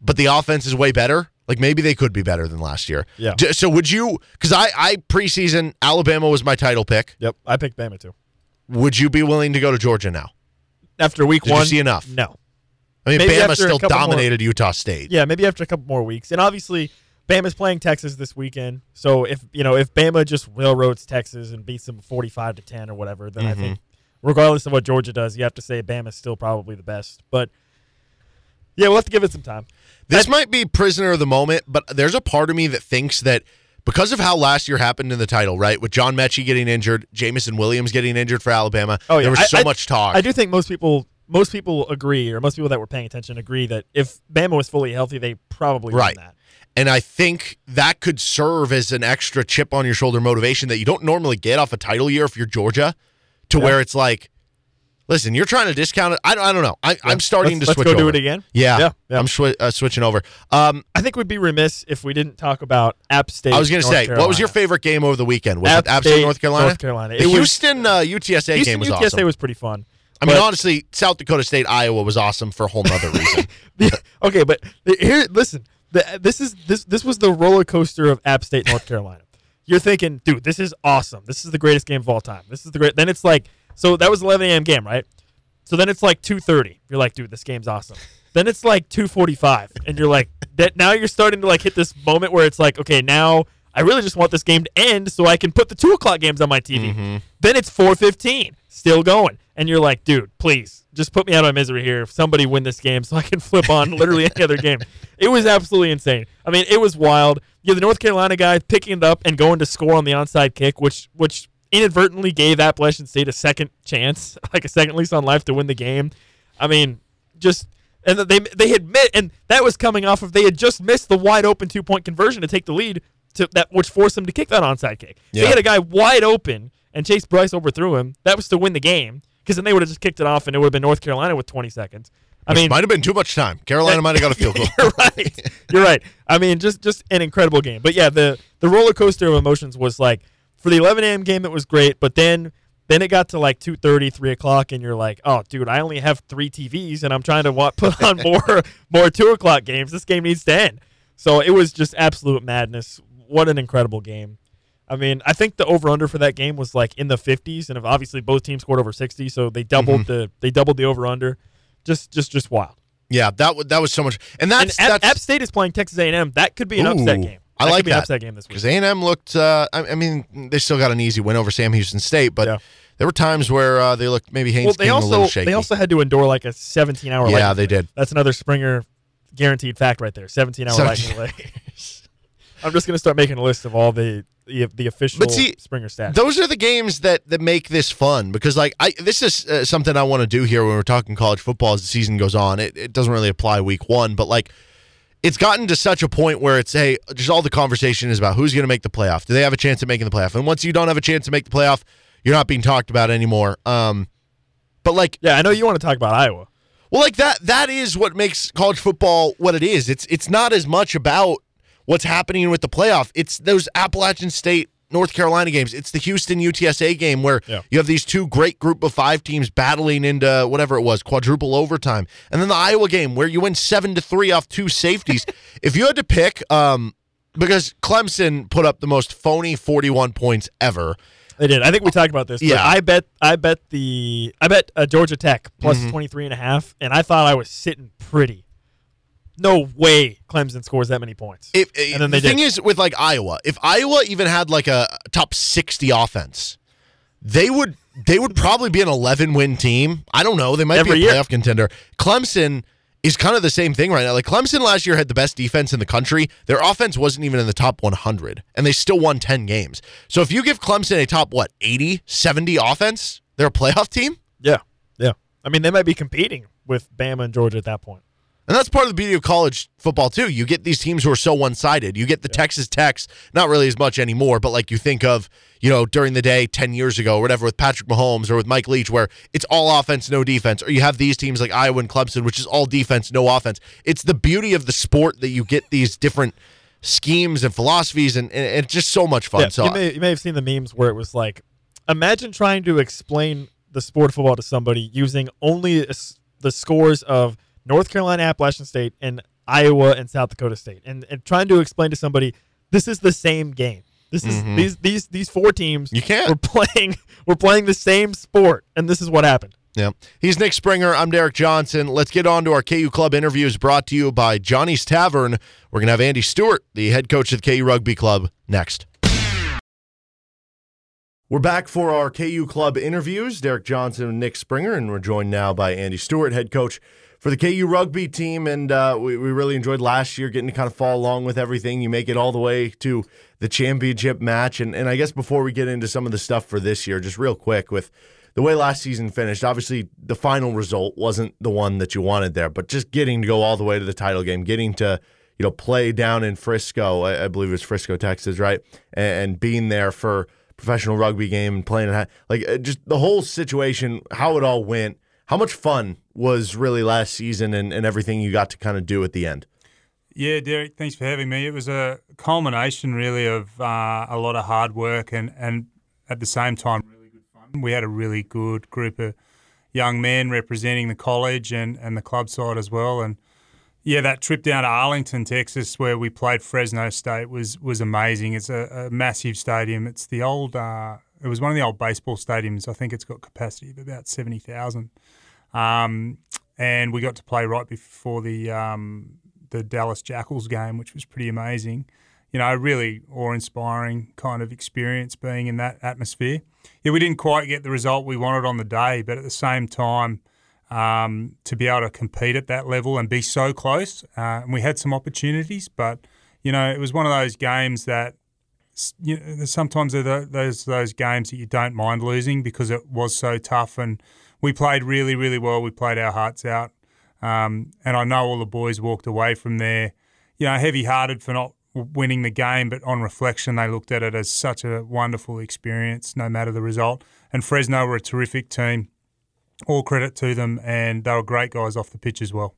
but the offense is way better, like maybe they could be better than last year. Yeah. So would you, because I, I preseason, Alabama was my title pick. Yep. I picked Bama too. Would you be willing to go to Georgia now? After week Did you one, see enough? No. I mean, Maybe Bama still couple more- dominated Utah State. Yeah, maybe after a couple more weeks. And obviously, Bama's playing Texas this weekend. So if you know if Bama just railroads Texas and beats them forty five to ten or whatever, then I mm-hmm. think regardless of what Georgia does, you have to say Bama's still probably the best. But yeah, we'll have to give it some time. This might be prisoner of the moment, but there's a part of me that thinks that because of how last year happened in the title, right, with John Metchie getting injured, Jameson Williams getting injured for Alabama, Oh yeah, there was I- so I- much talk. I do think most people most people agree, or most people that were paying attention agree that if Bama was fully healthy, they probably Right. win that. And I think that could serve as an extra chip on your shoulder motivation that you don't normally get off a title year if you're Georgia, to Yeah. where it's like, listen, you're trying to discount it. I, don't- I don't know. I, I'm starting Let's- to let's switch go do it again? Yeah, Yeah, yeah. I'm swi- uh, switching over. Um, I think we'd be remiss if we didn't talk about App State. I was going to say, what was your favorite game over the weekend? Was App it App State, State, North Carolina? North Carolina. The It was- Houston uh, UTSA Houston game was UTSA awesome. was pretty fun. I mean, honestly, South Dakota State, Iowa was awesome for a whole nother reason. okay, but here, listen. The, this is this this was the roller coaster of App State, North Carolina. You're thinking, dude, this is awesome. This is the greatest game of all time. This is the great. Then it's like, so that was 11 a.m. game, right? So then it's like 2:30. You're like, dude, this game's awesome. Then it's like 2:45, and you're like, that now you're starting to like hit this moment where it's like, okay, now I really just want this game to end so I can put the two o'clock games on my TV. Mm-hmm. Then it's 4:15, still going, and you're like, dude, please just put me out of my misery here. If somebody win this game so I can flip on literally any other game. It was absolutely insane. I mean, it was wild. You have the North Carolina guy picking it up and going to score on the onside kick, which which inadvertently gave Appalachian State a second chance, like a second lease on life to win the game. I mean, just and they they had met, and that was coming off of they had just missed the wide open two point conversion to take the lead to that which forced them to kick that onside kick. Yeah. They had a guy wide open and Chase Brice overthrew him. That was to win the game because then they would have just kicked it off and it would have been North Carolina with 20 seconds. I mean, might have been too much time. Carolina might have got a field goal. you're right. You're right. I mean, just just an incredible game. But yeah, the the roller coaster of emotions was like for the 11 a.m. game, it was great. But then then it got to like 2:30, 3 o'clock, and you're like, oh, dude, I only have three TVs, and I'm trying to put on more more two o'clock games. This game needs to end. So it was just absolute madness. What an incredible game. I mean, I think the over under for that game was like in the 50s, and obviously both teams scored over 60, so they doubled the they doubled the over under. Just just just wild. yeah, that w- that was so much. And And that's App, that's App State is playing Texas A&M. That could be an upset Ooh, game. I like could be that. an upset game this week. because A and M looked. Uh, I, I mean, they still got an easy win over Sam Houston State, but Yeah. there were times where uh, they looked maybe Haynes Well, they also little shaky. they also had to endure like a 17 hour. Yeah, they did. That's another Springer guaranteed fact right there. 17 hour 17 lightning delay. I'm just gonna start making a list of all the the, the official But see, Springer stats. Those are the games that that make this fun because like I this is uh, something I want to do here when we're talking college football as the season goes on. It, it doesn't really apply week 1, but like it's gotten to such a point where it's hey, just all the conversation is about who's going to make the playoff. Do they have a chance at making the playoff? And once you don't have a chance to make the playoff, you're not being talked about anymore. Um but like yeah, I know you want to talk about Iowa. well, like that that is what makes college football what it is. It's it's not as much about what's happening with the playoff. It's those Appalachian State North Carolina games. It's the Houston UTSA game where Yeah. you have these two great group of 5 teams battling into whatever it was, quadruple overtime. And then the Iowa game where you win 7 to 3 off two safeties. if you had to pick um because Clemson put up the most phony 41 points ever. They did. I think we talked about this. Yeah. I bet I bet the I bet uh, Georgia Tech plus Mm-hmm. 23 and a half and I thought I was sitting pretty. No way Clemson scores that many points. If, uh, and then they the thing did. is with like Iowa, if Iowa even had like a top 60 offense, they would they would probably be an 11 win team. I don't know. They might Every be a year. playoff contender. Clemson is kind of the same thing right now. Like Clemson last year had the best defense in the country. Their offense wasn't even in the top 100 and they still won 10 games. So if you give Clemson a top what, 80, 70 offense, they're a playoff team? yeah. Yeah. I mean, they might be competing with Bama and Georgia at that point. And that's part of the beauty of college football too. You get these teams who are so one-sided. You get the Texas Techs, not really as much anymore, but like you think of, you know, during the day 10 years ago or whatever with Patrick Mahomes or with Mike Leach where it's all offense, no defense. Or you have these teams like Iowa and Clemson which is all defense, no offense. It's the beauty of the sport that you get these different schemes and philosophies and, and it's just so much fun. Yeah, so you may you may have seen the memes where it was like, imagine trying to explain the sport of football to somebody using only the scores of North Carolina, Appalachian State, and Iowa and South Dakota State, and and trying to explain to somebody this is the same game. This is these these these four teams. Mm-hmm. You can't. We're playing we're playing the same sport, and this is what happened. Yeah. He's Nick Springer. I'm Derek Johnson. Let's get on to our KU Club interviews brought to you by Johnny's Tavern. We're going to have Andy Stewart, the head coach of the KU Rugby Club, next. We're back for our KU Club interviews. Derek Johnson and Nick Springer, and we're joined now by Andy Stewart, head coach for the KU Rugby team. And uh, we, we really enjoyed last year getting to kind of follow along with everything. You make it all the way to the championship match. And, and I guess before we get into some of the stuff for this year, just real quick with the way last season finished, obviously the final result wasn't the one that you wanted there, but just getting to go all the way to the title game, getting to you know play down in Frisco, I, I believe it was Frisco, Texas, right, and, and being there for professional rugby game and playing it, like uh, just the whole situation, how it all went, how much fun was really last season, and, and everything you got to kind of do at the end. Yeah, Derek, thanks for having me. It was a culmination, really, of uh, a lot of hard work and, and at the same time, really good fun. We had a really good group of young men representing the college and, and the club side as well. And yeah, that trip down to Arlington, Texas, where we played Fresno State was was amazing. It's a, a massive stadium. It's the old. Uh, it was one of the old baseball stadiums. I think it's got capacity of about seventy thousand. Um, and we got to play right before the um, the Dallas Jackals game, which was pretty amazing. You know, really awe-inspiring kind of experience being in that atmosphere. Yeah, we didn't quite get the result we wanted on the day, but at the same time, um, to be able to compete at that level and be so close, uh, and we had some opportunities, but you know, it was one of those games that you know, sometimes those those games that you don't mind losing because it was so tough, and we played really, really well. We played our hearts out, um, and I know all the boys walked away from there, you know, heavy-hearted for not winning the game, but on reflection, they looked at it as such a wonderful experience, no matter the result. And Fresno were a terrific team. All credit to them, and they were great guys off the pitch as well.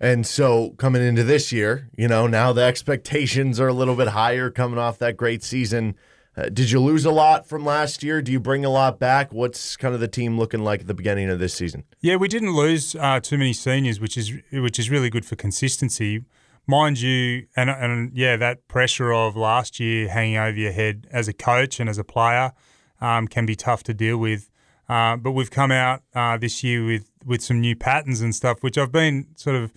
And so coming into this year, you know, now the expectations are a little bit higher coming off that great season. Uh, did you lose a lot from last year? Do you bring a lot back? What's kind of the team looking like at the beginning of this season? Yeah, we didn't lose uh, too many seniors, which is which is really good for consistency, mind you. And and yeah, that pressure of last year hanging over your head as a coach and as a player um, can be tough to deal with. Uh, but we've come out uh, this year with with some new patterns and stuff, which I've been sort of.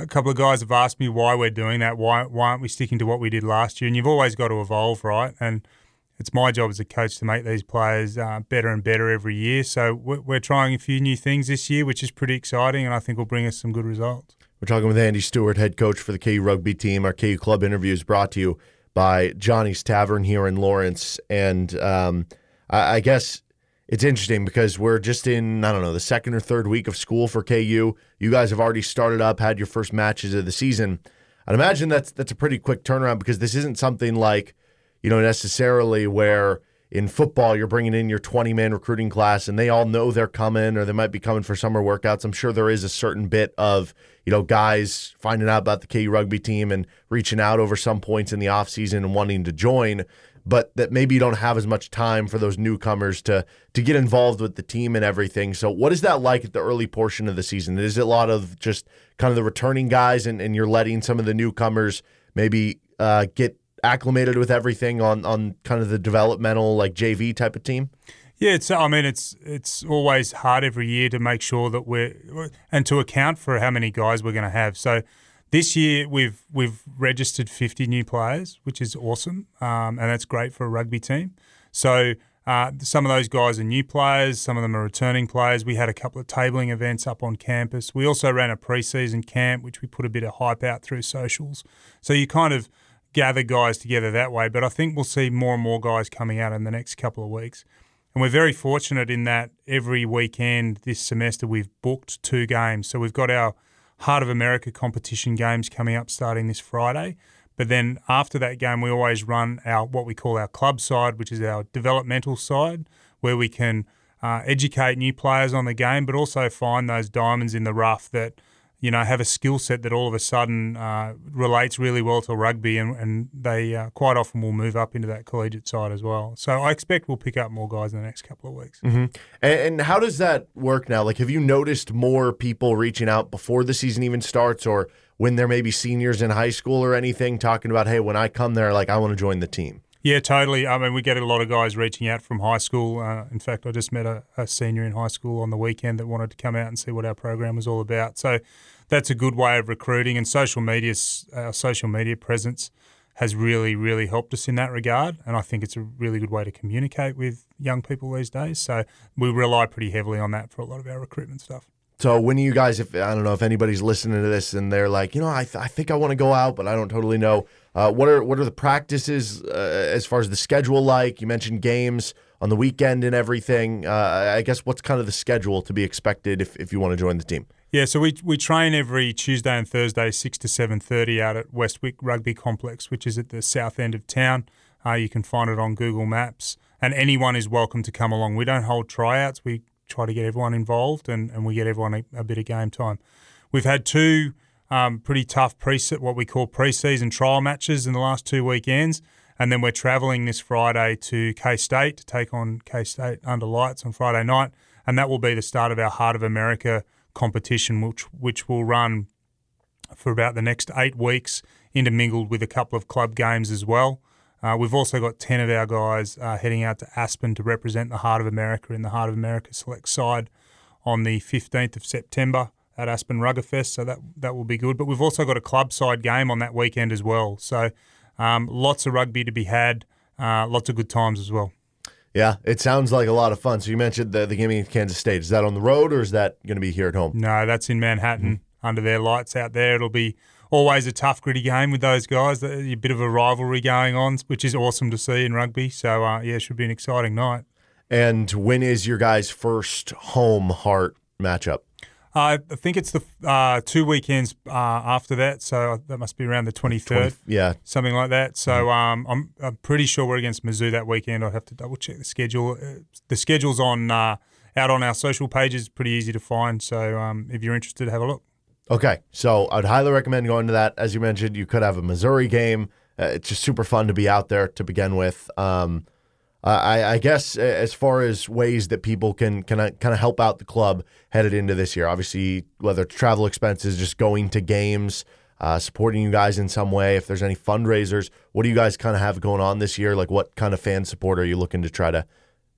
A couple of guys have asked me why we're doing that. Why why aren't we sticking to what we did last year? And you've always got to evolve, right? And it's my job as a coach to make these players uh, better and better every year. So we're, trying a few new things this year, which is pretty exciting, and I think will bring us some good results. We're talking with Andy Stewart, head coach for the KU rugby team. Our KU club interview is brought to you by Johnny's Tavern here in Lawrence, and um, I, I guess it's interesting because we're just in I don't know the second or third week of school for KU. You guys have already started up, had your first matches of the season. I'd imagine that's that's a pretty quick turnaround because this isn't something like you know necessarily where in football you're bringing in your 20 man recruiting class and they all know they're coming or they might be coming for summer workouts. I'm sure there is a certain bit of you know guys finding out about the KU rugby team and reaching out over some points in the offseason and wanting to join but that maybe you don't have as much time for those newcomers to to get involved with the team and everything. So what is that like at the early portion of the season? Is it a lot of just kind of the returning guys and, and you're letting some of the newcomers maybe uh, get acclimated with everything on on kind of the developmental like JV type of team? Yeah, it's. I mean, it's it's always hard every year to make sure that we're and to account for how many guys we're going to have. So this year we've we've registered 50 new players, which is awesome, um, and that's great for a rugby team. So uh, some of those guys are new players, some of them are returning players. We had a couple of tabling events up on campus. We also ran a preseason camp, which we put a bit of hype out through socials. So you kind of gather guys together that way. But I think we'll see more and more guys coming out in the next couple of weeks. And we're very fortunate in that every weekend this semester we've booked two games. So we've got our Heart of America competition games coming up starting this Friday. But then after that game, we always run our what we call our club side, which is our developmental side, where we can uh, educate new players on the game, but also find those diamonds in the rough that you know, have a skill set that all of a sudden uh, relates really well to rugby, and, and they uh, quite often will move up into that collegiate side as well. So I expect we'll pick up more guys in the next couple of weeks. Mm-hmm. And, and, how does that work now? Like, have you noticed more people reaching out before the season even starts, or when there may be seniors in high school or anything, talking about, hey, when I come there, like I want to join the team? Yeah, totally. I mean, we get a lot of guys reaching out from high school. Uh, in fact, I just met a, a, senior in high school on the weekend that wanted to come out and see what our program was all about. So that's a good way of recruiting. And social media, our social media presence has really, really helped us in that regard. And I think it's a really good way to communicate with young people these days. So we rely pretty heavily on that for a lot of our recruitment stuff. So when you guys, if I don't know if anybody's listening to this and they're like, you know, I, th- I think I want to go out, but I don't totally know. Uh, what are what are the practices uh, as far as the schedule like? You mentioned games on the weekend and everything. Uh, I guess what's kind of the schedule to be expected if, if you want to join the team? Yeah, so we, we train every Tuesday and Thursday, six to seven thirty, out at Westwick Rugby Complex, which is at the south end of town. Uh, you can find it on Google Maps, and anyone is welcome to come along. We don't hold tryouts. We try to get everyone involved, and, and we get everyone a, a bit of game time. We've had two um, pretty tough preset, what we call preseason trial matches in the last two weekends, and then we're travelling this Friday to K State to take on K State under lights on Friday night, and that will be the start of our Heart of America competition, which which will run for about the next eight weeks, intermingled with a couple of club games as well. Uh, we've also got 10 of our guys uh, heading out to Aspen to represent the Heart of America in the Heart of America Select side on the 15th of September at Aspen Ruggerfest, so that that will be good. But we've also got a club side game on that weekend as well. So um, lots of rugby to be had, uh, lots of good times as well. Yeah, it sounds like a lot of fun. So you mentioned the, the game against Kansas State. Is that on the road or is that going to be here at home? No, that's in Manhattan mm-hmm. under their lights out there. It'll be always a tough, gritty game with those guys. A bit of a rivalry going on, which is awesome to see in rugby. So, uh, yeah, it should be an exciting night. And when is your guys' first home heart matchup? Uh, I think it's the uh, two weekends uh, after that, so that must be around the twenty third. Yeah, something like that. So mm-hmm. um, I'm I'm pretty sure we're against Mizzou that weekend. I'd have to double check the schedule. Uh, the schedule's on uh, out on our social pages. Pretty easy to find. So um, if you're interested, have a look. Okay, so I'd highly recommend going to that. As you mentioned, you could have a Missouri game. Uh, it's just super fun to be out there to begin with. Um, I, I, guess as far as ways that people can can kind of help out the club headed into this year, obviously whether it's travel expenses, just going to games, uh, supporting you guys in some way. If there's any fundraisers, what do you guys kind of have going on this year? Like what kind of fan support are you looking to try to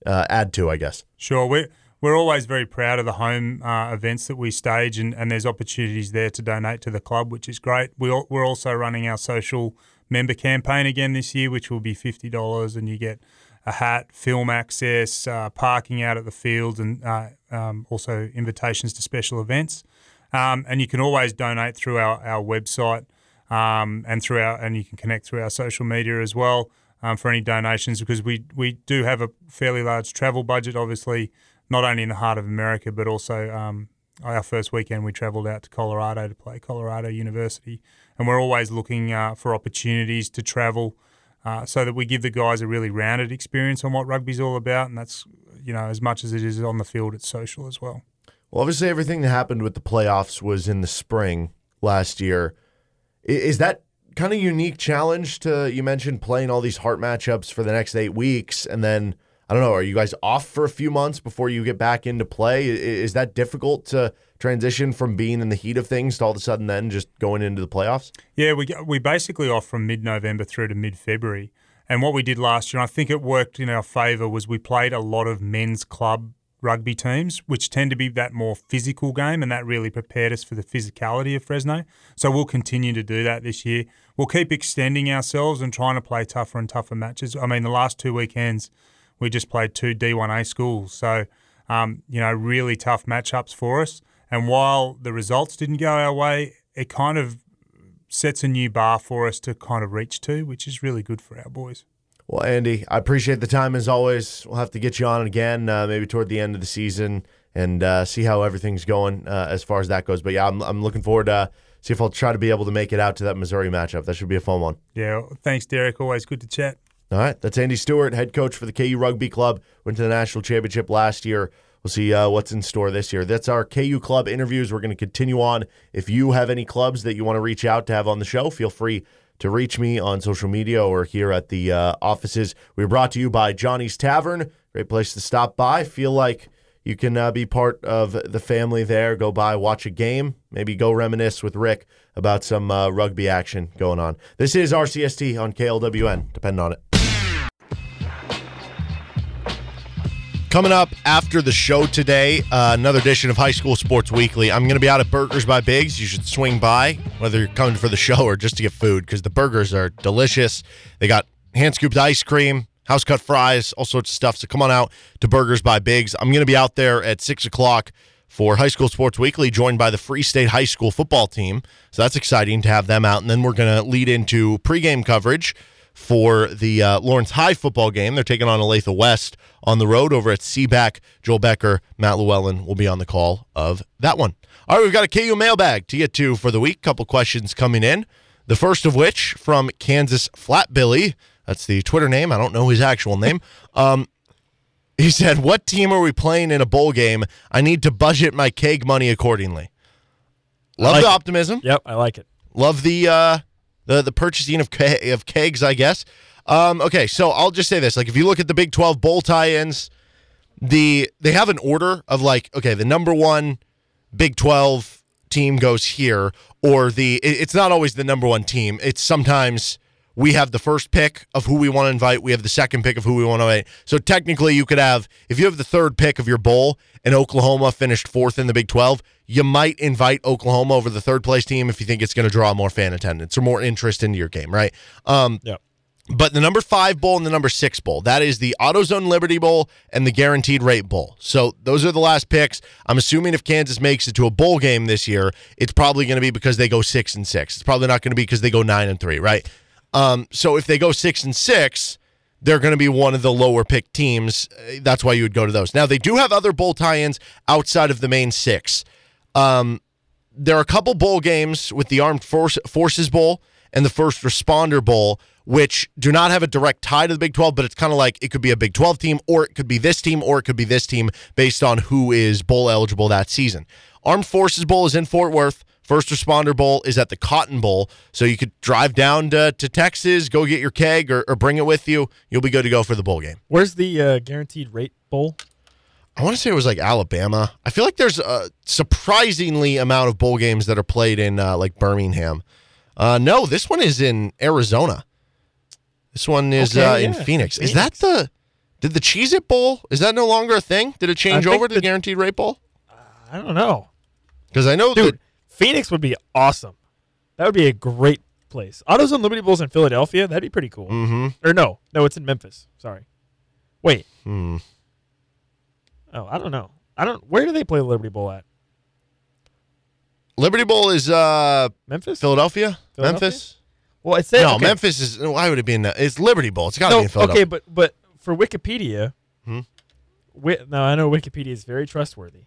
uh, add to? I guess. Sure, we we're always very proud of the home uh, events that we stage, and, and there's opportunities there to donate to the club, which is great. We we're also running our social member campaign again this year, which will be fifty dollars, and you get a hat, film access, uh, parking out at the field, and uh, um, also invitations to special events. Um, and you can always donate through our, our website. um, and through our and you can connect through our social media as well um, for any donations because we we do have a fairly large travel budget, obviously not only in the heart of America but also um, our first weekend we travelled out to Colorado to play Colorado University, and we're always looking uh, for opportunities to travel. Uh, so that we give the guys a really rounded experience on what rugby's all about, and that's you know as much as it is on the field, it's social as well. Well, obviously, everything that happened with the playoffs was in the spring last year. Is that kind of unique challenge to you mentioned playing all these heart matchups for the next eight weeks, and then I don't know, are you guys off for a few months before you get back into play? Is that difficult to transition from being in the heat of things to all of a sudden then just going into the playoffs? Yeah, we we basically off from mid November through to mid February. And what we did last year, and I think it worked in our favour, was we played a lot of men's club rugby teams, which tend to be that more physical game, and that really prepared us for the physicality of Fresno. So we'll continue to do that this year. We'll keep extending ourselves and trying to play tougher and tougher matches. I mean, the last two weekends, we just played two D1A schools. So, um, you know, really tough matchups for us. And while the results didn't go our way, it kind of sets a new bar for us to kind of reach to, which is really good for our boys. Well, Andy, I appreciate the time as always. We'll have to get you on again, uh, maybe toward the end of the season, and uh, see how everything's going uh, as far as that goes. But yeah, I'm, I'm looking forward to uh, see if I'll try to be able to make it out to that Missouri matchup. That should be a fun one. Yeah, thanks, Derek. Always good to chat. All right, that's Andy Stewart, head coach for the KU Rugby Club. Went to the national championship last year. We'll see uh, what's in store this year. That's our KU Club interviews. We're going to continue on. If you have any clubs that you want to reach out to have on the show, feel free to reach me on social media or here at the uh, offices. We're brought to you by Johnny's Tavern. Great place to stop by. Feel like you can uh, be part of the family there. Go by, watch a game, maybe go reminisce with Rick about some uh, rugby action going on. This is RCST on KLWN. Depend on it. Coming up after the show today, uh, another edition of High School Sports Weekly. I'm going to be out at Burgers by Biggs. You should swing by, whether you're coming for the show or just to get food, because the burgers are delicious. They got hand scooped ice cream, house cut fries, all sorts of stuff. So come on out to Burgers by Biggs. I'm going to be out there at 6 o'clock for High School Sports Weekly, joined by the Free State High School football team. So that's exciting to have them out. And then we're going to lead into pregame coverage for the uh, Lawrence High football game. They're taking on Olathe West on the road over at CBAC. Joel Becker, Matt Llewellyn will be on the call of that one. All right, we've got a KU mailbag to get to for the week. Couple questions coming in. The first of which from Kansas Flat Billy. That's the Twitter name. I don't know his actual name. Um, he said, "What team are we playing in a bowl game? I need to budget my keg money accordingly." Love like the it. optimism. Yep, I like it. Love the uh, the the purchasing of ke- of kegs, I guess. Um, okay, so I'll just say this: like, if you look at the Big Twelve bowl tie-ins, the they have an order of like, okay, the number one Big Twelve team goes here, or the it- it's not always the number one team. It's sometimes we have the first pick of who we want to invite. We have the second pick of who we want to invite. So technically, you could have if you have the third pick of your bowl and Oklahoma finished fourth in the Big Twelve, you might invite Oklahoma over the third place team if you think it's going to draw more fan attendance or more interest into your game, right? Um, Yep. but the number five bowl and the number six bowl, that is the AutoZone Liberty Bowl and the Guaranteed Rate Bowl. So those are the last picks. I'm assuming if Kansas makes it to a bowl game this year, it's probably going to be because they go six and six. It's probably not going to be because they go nine and three, right? Um, so if they go six and six, they're going to be one of the lower picked teams. Uh, That's why you would go to those. Now they do have other bowl tie-ins outside of the main six. Um, there are a couple bowl games with the Armed Force, Forces Bowl and the First Responder Bowl, which do not have a direct tie to the Big 12, but it's kind of like it could be a Big 12 team, or it could be this team, or it could be this team based on who is bowl eligible that season. Armed Forces Bowl is in Fort Worth. First Responder Bowl is at the Cotton Bowl. So you could drive down to, to Texas, go get your keg, or, or bring it with you. You'll be good to go for the bowl game. Where's the uh, guaranteed rate bowl? I want to say it was like Alabama. I feel like there's a surprisingly amount of bowl games that are played in uh, like Birmingham. Uh, no, this one is in Arizona. This one is Okay, uh, in yeah, Phoenix. Is that the? Did the Cheez It Bowl? Is that no longer a thing? Did it change over to the the- Guaranteed Rate Bowl? I don't know, Because I know dude. Phoenix would be awesome. That would be a great place. AutoZone Liberty Bowl's in Philadelphia. That'd be pretty cool. Mhm. Or no, no, it's in Memphis. Sorry. Wait. Hmm. Oh, I don't know. I don't. Where do they play the Liberty Bowl at? Liberty Bowl is uh Memphis. Philadelphia, Philadelphia? Memphis. Well, it said no, okay. Memphis is. Why would it be in? The, it's Liberty Bowl. It's got to be No, in Philadelphia. okay, but but for Wikipedia, Hmm? Wi- no, I know Wikipedia is very trustworthy.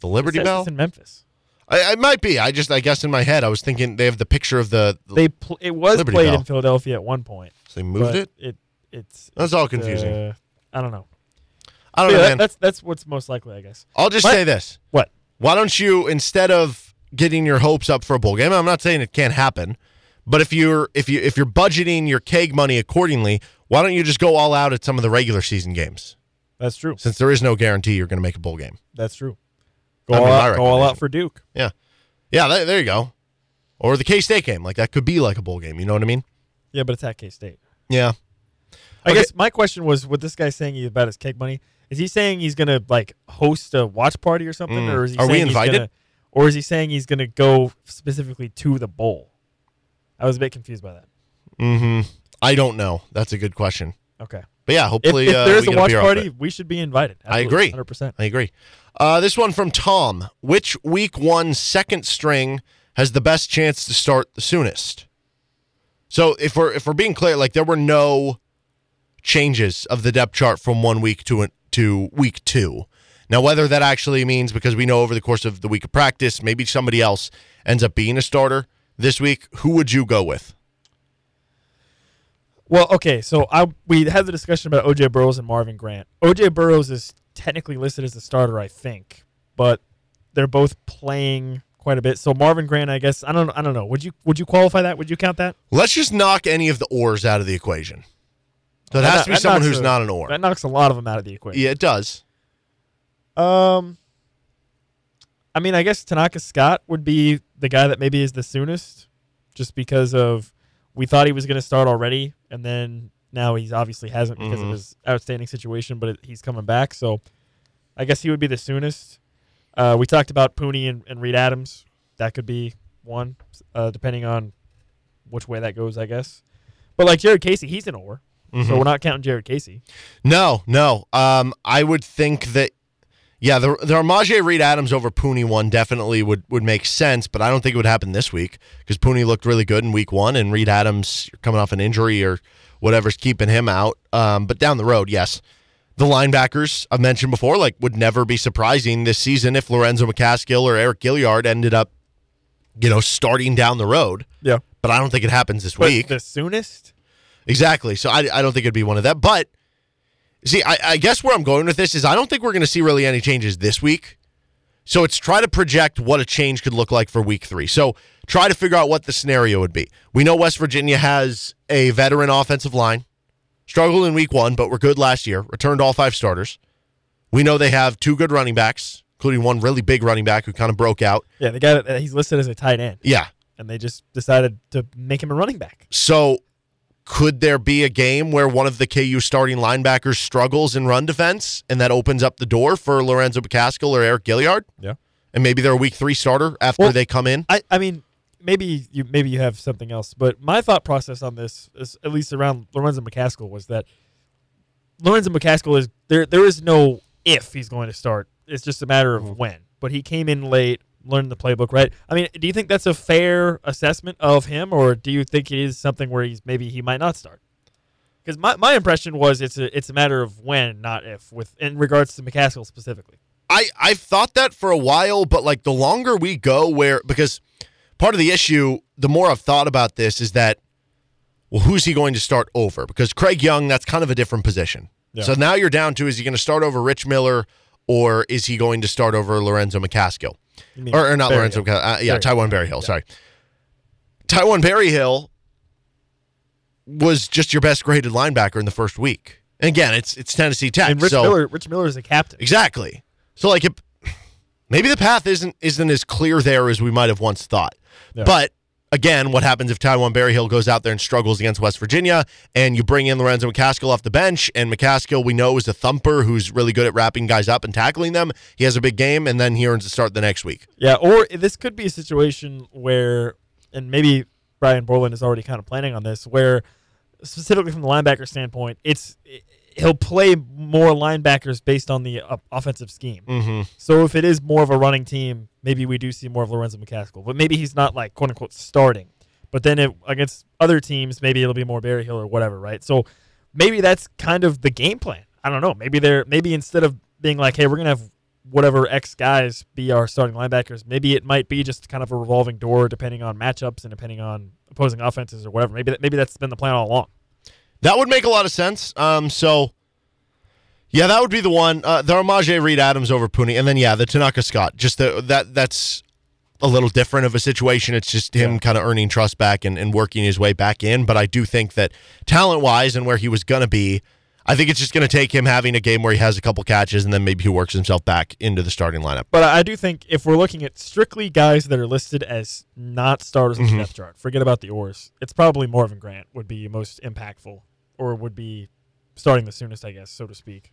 the Liberty Bell. it's in Memphis. I, it might be. I just, I guess, in my head, I was thinking they have the picture of the. They pl- it was Liberty played Bell. in Philadelphia at one point. so they moved it. It it's That's all confusing. uh, I don't know. I don't Yeah, know, that- that's that's what's most likely, I guess. I'll just What? say this. What? Why don't you instead of getting your hopes up for a bowl game? I'm not saying it can't happen, but if you're if you if you're budgeting your keg money accordingly, why don't you just go all out at some of the regular season games? That's true. Since there is no guarantee you're going to make a bowl game. That's true. Go all out, go all out for Duke. Yeah, yeah. There, there you go. Or the K State game, like that could be like a bowl game. You know what I mean? Yeah, but it's at K State. Yeah. I Okay. guess my question was, what this guy saying about his cake money? Is he saying he's gonna like host a watch party or something, Mm. or is he Are we invited? gonna- or is he saying he's gonna go specifically to the bowl? I was a bit confused by that. Mm-hmm. I don't know. That's a good question. Okay. But yeah, hopefully if uh, there's we a get watch beer party, we should be invited. I agree. Hundred percent. I agree. Uh, this one from Tom. Which week one second string has the best chance to start the soonest? So if we're if we're being clear, like there were no changes of the depth chart from one week to to week two. Now, whether that actually means because we know over the course of the week of practice, maybe somebody else ends up being a starter this week, who would you go with? Well, okay, so I we had the discussion about OJ Burroughs and Marvin Grant. OJ Burroughs is technically listed as the starter, I think, but they're both playing quite a bit. So Marvin Grant, I guess I don't I don't know. Would you would you qualify that? Would you count that? Let's just knock any of the ors out of the equation. So it That has to be someone who's a- not an or. That knocks a lot of them out of the equation. Yeah, it does. Um, I mean, I guess Tanaka Scott would be the guy that maybe is the soonest, just because of we thought he was going to start already, and then now he's obviously hasn't because Mhm. of his outstanding situation, but it, he's coming back. So I guess he would be the soonest. Uh, we talked about Puni and, and Reed Adams. That could be one, uh, depending on which way that goes, I guess. But like Jared Casey, he's an or, Mhm. so we're not counting Jared Casey. No, no. Um, I would think that, yeah, the the Armaj Reed Adams over Puni one definitely would would make sense, but I don't think it would happen this week because Puni looked really good in week one, and Reed Adams coming off an injury or whatever's keeping him out. Um, but down the road, yes, the linebackers I've mentioned before, like, would never be surprising this season if Lorenzo McCaskill or Eriq Gilyard ended up, you know, starting down the road. Yeah. But I don't think it happens this But week. the soonest, Exactly. So I, I don't think it'd be one of that. But see, I, I guess where I'm going with this is I don't think we're going to see really any changes this week. So it's try to project what a change could look like for week three. So try to figure out what the scenario would be. We know West Virginia has a veteran offensive line, struggled in week one, but were good last year, returned all five starters. We know they have two good running backs, including one really big running back who kind of broke out. yeah, the guy that he's listed as a tight end. Yeah. and they just decided to make him a running back. So could there be a game where one of the KU starting linebackers struggles in run defense and that opens up the door for Lorenzo McCaskill or Eriq Gilyard? Yeah. And maybe they're a week three starter after Well, they come in? I, I mean, maybe you maybe you have something else, but my thought process on this, is, at least around Lorenzo McCaskill, was that Lorenzo McCaskill is there. There is no if he's going to start. It's just a matter of mm-hmm. when. But he came in late, learned the playbook, right? I mean, do you think that's a fair assessment of him, or do you think it is something where he's maybe he might not start? Because my, my impression was it's a it's a matter of when, not if, with in regards to McCaskill specifically. I, I've thought that for a while, but like the longer we go, where because part of the issue, the more I've thought about this is that, well, who's he going to start over? Because Craig Young, that's kind of a different position. Yeah. So now you're down to is he going to start over Rich Miller or is he going to start over Lorenzo McCaskill? Or, or not Berryhill. Lorenzo, uh, yeah. Taiwan Berryhill, sorry. Taiwan Berryhill was just your best graded linebacker in the first week. And again, it's it's Tennessee Tech. And Rich so Miller, Rich Miller is a captain. Exactly. So like it, maybe the path isn't isn't as clear there as we might have once thought. Yeah. But again, what happens if Taiwan Berryhill goes out there and struggles against West Virginia and you bring in Lorenzo McCaskill off the bench and McCaskill we know is a thumper who's really good at wrapping guys up and tackling them. He has a big game and then he earns a start the next week. Yeah, or this could be a situation where, and maybe Brian Borland is already kind of planning on this, where specifically from the linebacker standpoint, it's he'll play more linebackers based on the uh, offensive scheme. Mm-hmm. So if it is more of a running team, maybe we do see more of Lorenzo McCaskill. But maybe he's not like quote unquote starting. But then it, against other teams, maybe it'll be more Berryhill or whatever, right? So maybe that's kind of the game plan. I don't know. Maybe they're maybe instead of being like, hey, we're gonna have whatever X guys be our starting linebackers, maybe it might be just kind of a revolving door depending on matchups and depending on opposing offenses or whatever. Maybe that, maybe that's been the plan all along. That would make a lot of sense. Um, so yeah, that would be the one. Uh, the Armaj Reed Adams over Puni, and then yeah, the Tanaka Scott. Just the, that that's a little different of a situation. It's just him Yeah. kind of earning trust back and, and working his way back in. But I do think that talent wise and where he was gonna be, I think it's just gonna take him having a game where he has a couple catches and then maybe he works himself back into the starting lineup. But I do think if we're looking at strictly guys that are listed as not starters on Mhm. the depth chart, forget about the oars. It's probably Marvin Grant would be most impactful, or would be starting the soonest, I guess, so to speak.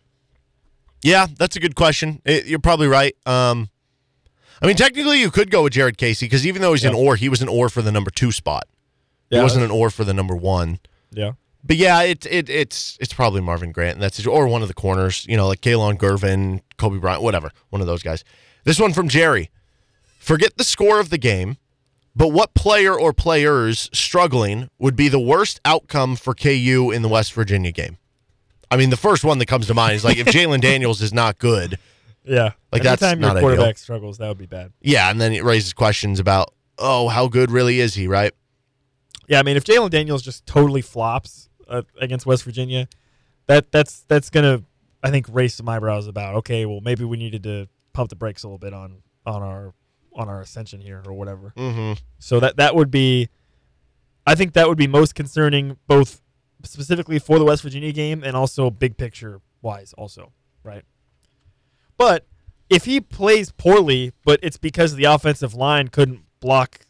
Yeah, that's a good question. It, you're probably right. Um, I mean, technically, you could go with Jared Casey because even though he's an or, he was an or for the number two spot. Yeah, He wasn't an or for the number one. Yeah. But yeah, it, it it's it's probably Marvin Grant, and that's or one of the corners, you know, like Kalon Gervin, Cobee Bryant, whatever, one of those guys. This one from Jerry. Forget the score of the game, but what player or players struggling would be the worst outcome for KU in the West Virginia game? I mean, the first one that comes to mind is like if Jalon Daniels is not good, Yeah. Like, that's Anytime not your ideal. quarterback struggles, that would be bad. yeah, and then it raises questions about, oh, how good really is he, right? Yeah, I mean, if Jalon Daniels just totally flops uh, against West Virginia, that that's that's gonna, I think, raise some eyebrows about. Okay, well, maybe we needed to pump the brakes a little bit on on our on our ascension here or whatever. Mm-hmm. So that that would be, I think that would be most concerning, both specifically for the West Virginia game and also big picture wise, also, right? But if he plays poorly, but it's because the offensive line couldn't block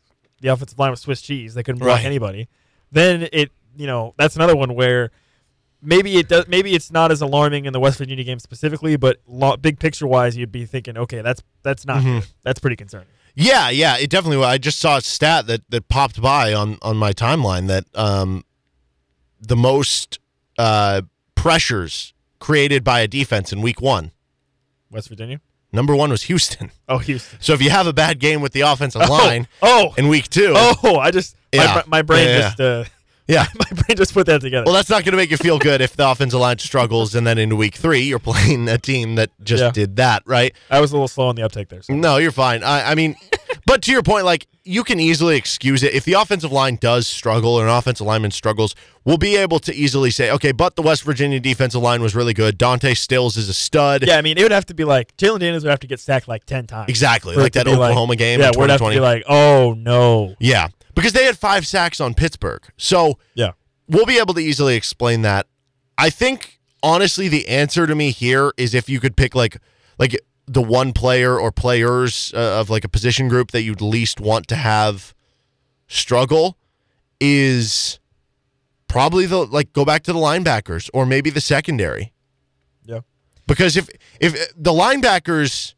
the offensive line with Swiss cheese, they couldn't block Right. anybody, then it you know that's another one where. Maybe it does. Maybe it's not as alarming in the West Virginia game specifically, but lo- big picture wise, you'd be thinking, okay, that's that's not Mhm. good. That's pretty concerning. Yeah, yeah, it definitely. I just saw a stat that that popped by on on my timeline that um, the most uh, pressures created by a defense in Week One, West Virginia. number one was Houston. Oh, Houston. So if you have a bad game with the offensive line Oh, in Week Two, oh! I just Yeah. my, my brain Yeah, yeah. just uh, yeah. my brain just put that together. Well, that's not going to make you feel good if the offensive line struggles, and then into Week Three you're playing a team that just Yeah. did that, right? I was a little slow on the uptake there. So. No, you're fine. I, I mean, but to your point, like you can easily excuse it if the offensive line does struggle or an offensive lineman struggles. We'll be able to easily say, okay, but the West Virginia defensive line was really good. Dante Stills is a stud. Yeah, I mean, it would have to be like Jalon Daniels would have to get sacked like ten times. exactly, like that be like- Oklahoma game Yeah, in we'd have to be like, oh no. yeah, because they had five sacks on Pittsburgh, so Yeah. we'll be able to easily explain that. I think honestly, the answer to me here is if you could pick like like the one player or players uh, of like a position group that you'd least want to have struggle is probably the like go back to the linebackers or maybe the secondary. Yeah. Because if if the linebackers